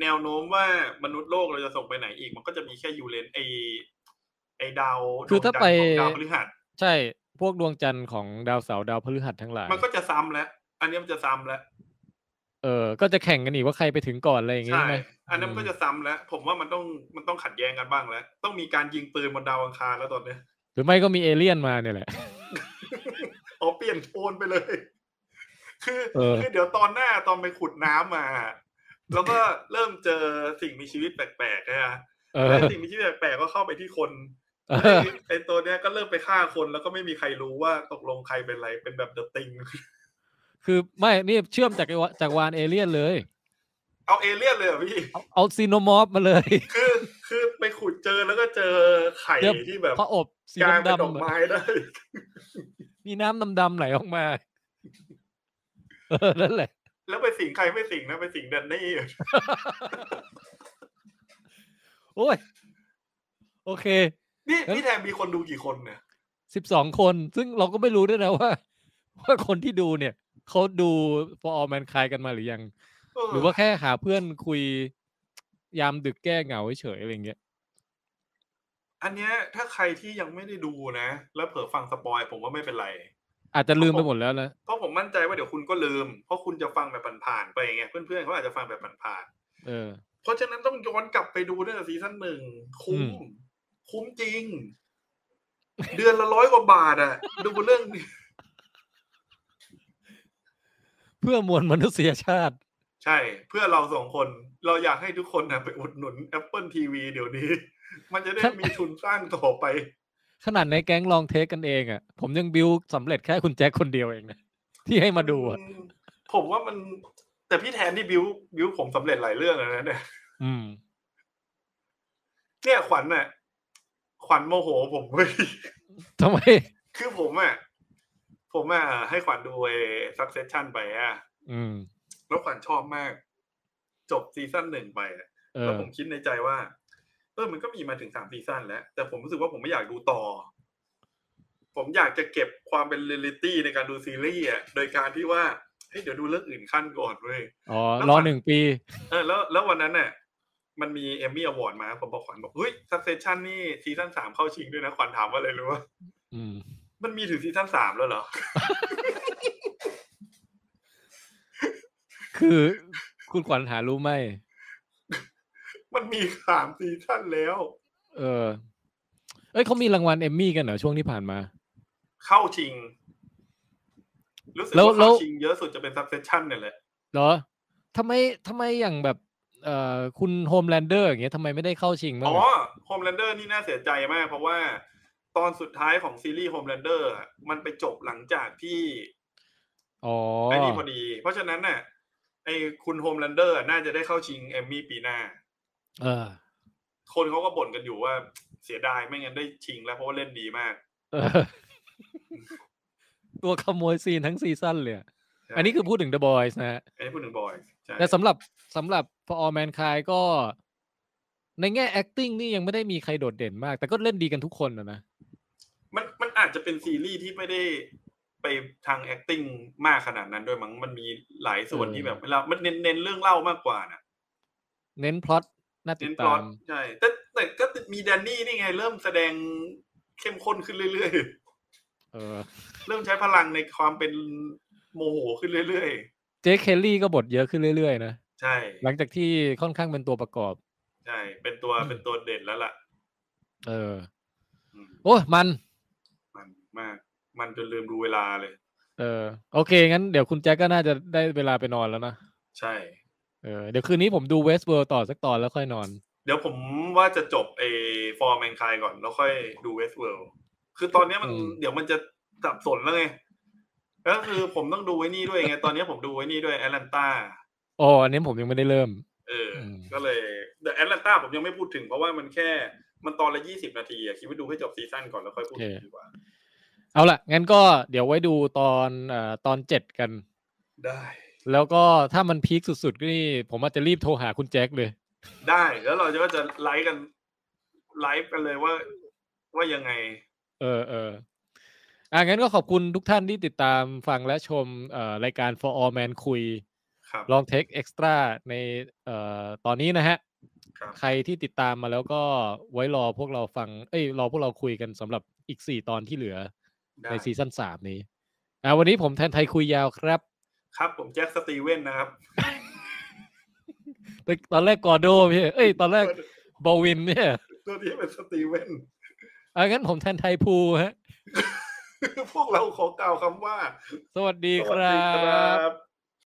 แนวโน้มว่ามนุษย์โลกเราจะส่งไปไหนอีก มันก็จะมีแค่ยูเรนไอไอดาวคือถ้าดวงไปจันทร์ของดาวพฤหัสใช่พวกดวงจันทร์ของดาวเสาร์ดาวพฤหัสทั้งหลายมันก็จะซ้ำแล้ว อันนี้มันจะซ้ำแล้วเออ ก็จะแข่งกันอีกว่าใครไปถึงก่อนอะไรอย่างงี้ใช่ใช่ไหม อันนั้นมันก็จะซ้ำแล้ว ผมว่ามันต้องมันต้องขัดแย้งกันบ้างแล้ว ต้องมีการยิงปืนบนดาวอังคารแล้วตอนเนี้ยหรือไม่ก็มีเอเลี่ยนมาเนี่ยแหละอ๋อเปลี่ยนโทนไปเลย คือเออคือเดี๋ยวตอนหน้าตอนไปขุดน้ำมา แล้วก็เริ่มเจอสิ่งมีชีวิตแปลกๆนะฮะเออแล้วสิ่งมีชีวิตแปลกๆก็เข้าไปที่คนเออไอ้ไอตัวเนี้ยก็เริ่มไปฆ่าคนแล้วก็ไม่มีใครรู้ว่าตกลงใครเป็นอะไรเป็นแบบเดอะติงคือไม่นี่เชื่อมจากไอ้จักรวาลเอเลี่ยนเลย เอาเอเลี่ยนเลยเหรอพี่ เอาเอา Xenomorph มาเลย คือคือไปขุดเจอแล้วก็เจอไข่เจอที่แบบพระอบสีกลายเป็นดอกดำๆอะไม้ได้ มีน้ำดำๆไหลออกมาเออนั่นแหละ แล้วไปสิงใครไม่สิงนะไปสิงแดนนี่โอ้ย โอเค นี่งั้นนี่แทนมีคนดูกี่คนเนี่ยสิบสองคน ซึ่งเราก็ไม่รู้ด้วยนะว่า ว่าคนที่ดูเนี่ยเขาดู for all mankind กันมาหรือยังเออ หรือว่าแค่หาเพื่อนคุยยามดึกแก้เหงาเฉยๆอะไรเงี้ย อันเนี้ยถ้าใครที่ยังไม่ได้ดูนะ แล้วเผลอฟังสปอยผมว่าไม่เป็นไร อาจจะลืมไปหมดแล้วนะเพราะผมมั่นใจว่าเดี๋ยวคุณก็ลืม เพราะคุณจะฟังแบบผ่านๆไปไงเพื่อนๆเขาอาจจะฟังแบบผ่านเออๆเพราะฉะนั้นต้องย้อนกลับไปดูตั้งแต่ซีซั่นหนึ่งคุ้มอืมคุ้มจริง เดือนละร้อยกว่าบาทอะดูเรื่องนี้เพื่อมวลมนุษยชาติ ใช่เพื่อเราสองคนเราอยากให้ทุกคนนะไปอุดหนุน Apple TV เดี๋ยวนี้ มันจะได้ครับมีทุนสร้างต่อไป ขนาดในแก๊งลองเทคกันเองอะ ผมยังบิวสำเร็จแค่คุณแจ็คคนเดียวเองนะที่ให้มาดูอะอืมผมว่ามัน แต่พี่แทนนี่บิวบิวผมสำเร็จหลายเรื่องแล้วนะเนี่ยอืมเนี่ยขวัญน่ะขวัญโมโหผมเว้ยทำไม คือผมอะผมอะให้ขวัญดูไอ้ Succession ไปอะ อืม แล้วขวัญชอบมาก จบซีซั่นหนึ่งไปอะเอแล้วอผมคิดในใจว่า เออมันก็มีมาถึงสามซีซั่นแล้ว แต่ผมรู้สึกว่าผมไม่อยากดูต่อ ผมอยากจะเก็บความเป็นเรียลลิตี้ในการดูซีรีส์อะโดยการที่ว่าเฮ้ยเดี๋ยวดูเรื่องอื่นขั้นก่อนเว้ยอ๋อแล้วรอขวัญหนึ่งปี เออแล้วแล้ววันนั้นน่ะมันมี Emmy Award มา ผมบอกขวัญบอกเฮ้ย Succession นี่ซีซั่นสามเข้าชิงด้วยนะ ขวัญถามว่าอะไรรู้ว่าอืมมันมีถึงซีซั่นสามแล้วเหรอ คือคุณขวัญหารู้ไหม มันมีสามซีซั่นแล้ว เออ เอ้ยเขามีรางวัล Emmy กันเหรอช่วงที่ผ่านมา เข้าชิง รู้สึกแล้วว่าแล้เข้าวชิงเยอะสุดจะเป็น Succession เนี่ยแหละ เหรอทำไมทำไมอย่างแบบ เอ่อคุณโฮมแลนเดอร์อย่างเงี้ยทำไมไม่ได้เข้าชิงบ้างอ๋ออะโฮมแลนเดอร์นี่น่าเสียใจมากเพราะว่าตอนสุดท้ายของซีรีส์โฮมแลนเดอร์มันไปจบหลังจากที่อ๋อไอ้นี่พอดี เพราะฉะนั้นน่ะ ไอ้คุณโฮมแลนเดอร์น่าจะได้เข้าชิง Emmy ปีหน้า เออ คนเขาก็บ่นกันอยู่ว่าเสียดายไม่งั้นได้ชิงแล้วเพราะว่าเล่นดีมากเออตัวขโมยซีนทั้งซีซั่นเลยอะอันนี้คือพูดถึง The Boys นะฮะ อันนี้พูดถึงบอยใช่แต่สำหรับสำหรับ For All Mankind ก็ ในแง่ acting นี่ยังไม่ได้มีใครโดดเด่นมาก แต่ก็เล่นดีกันทุกคนนะนะ มันมันอาจจะเป็นซีรีส์ที่ไม่ได้ ไปทาง acting มากขนาดนั้นด้วยมั้งมันมีหลายส่วนเออที่แบบเวลามันเน้นเน้นเรื่องเล่ามากกว่านะเน้นพล็อตน่าติเน้ดนพล็ตาอตมใช่แต่แต่ก็มีแดนนี่นี่ไง เริ่มแสดงเข้มข้นขึ้นเรื่อยเออๆเริ่มใช้พลังในความเป็นโมโหขึ้นเรื่อยเจคเคลลี่ก็บทเยอะขึ้นเรื่อยๆนะๆใช่ หลังจากที่ค่อนข้างเป็นตัวประกอบ ใช่ เป็นตัวเป็นตัวเด่นแล้วล่ะ เอออืมโอ้ยมัน มันมาก มันจนลืมดูเวลาเลย เออ โอเค งั้นเดี๋ยวคุณแจ็คก็น่าจะได้เวลาไปนอนแล้วนะ ใช่ เออ เดี๋ยวคืนนี้ผมดู Westworld่อสักตอนแล้วค่อยนอน เดี๋ยวผมว่าจะจบ For All Mankind ก่อนแล้วค่อยดู Westworld คือตอนเนี้ยมันอืมเดี๋ยวมันจะสับสนแล้วไงก็คือผมต้องดูไอ้นี่ด้วยไง ตอนเนี้ยผมดูไอ้นี่ด้วย Atlantaอ๋ออันนี้ผมยังไม่ได้เริ่ม เอออมก็เลยแต่ Atlanta ผมยังไม่พูดถึงเพราะว่ามันแค่มันตอนละยี่สิบนาทีอะคิดว่าดูให้จบซีซั่นก่อนแล้วค่อยพูดถึงดีกว่า เอาละงั้นก็เดี๋ยวไว้ดูตอนเอ่อตอนเจ็ดกัน ได้ แล้วก็ถ้ามัน peak สุดๆก็นี่ผมอาจจะรีบโทรหาคุณแจ็คเลย ได้แล้วเราจะก็จะไลฟ์กันไลฟ์กันเลยว่า ว่ายังไง เออเอออะงั้นก็ขอบคุณทุกท่านที่ติดตามฟังและชมเอ่อรายการ For All Man คุยครับลองเทคเอ็กซ์ตร้าในเอ่อตอนนี้นะฮะ ครับใครที่ติดตามมาแล้วก็ไว้รอพวกเราฟัง เอ้ยรอพวกเราคุยกันสำหรับอีกสี่ตอนที่เหลือได้ ในซีซั่นสามนี้อ่าวันนี้ผมแทนไทยคุยยาวครับ ครับผมแจ็คสตีเว่นนะครับแต่ตอนแรกกอร์โดพี่เอ้ย ตอนแรกบอวิน เนี่ยตัวนี้เป็นสตีเว่นอะงั้นผมแทนไทยภูฮะพวกเราขอกล่าวคำว่า สวัสดีสควัสรัดีคบรับ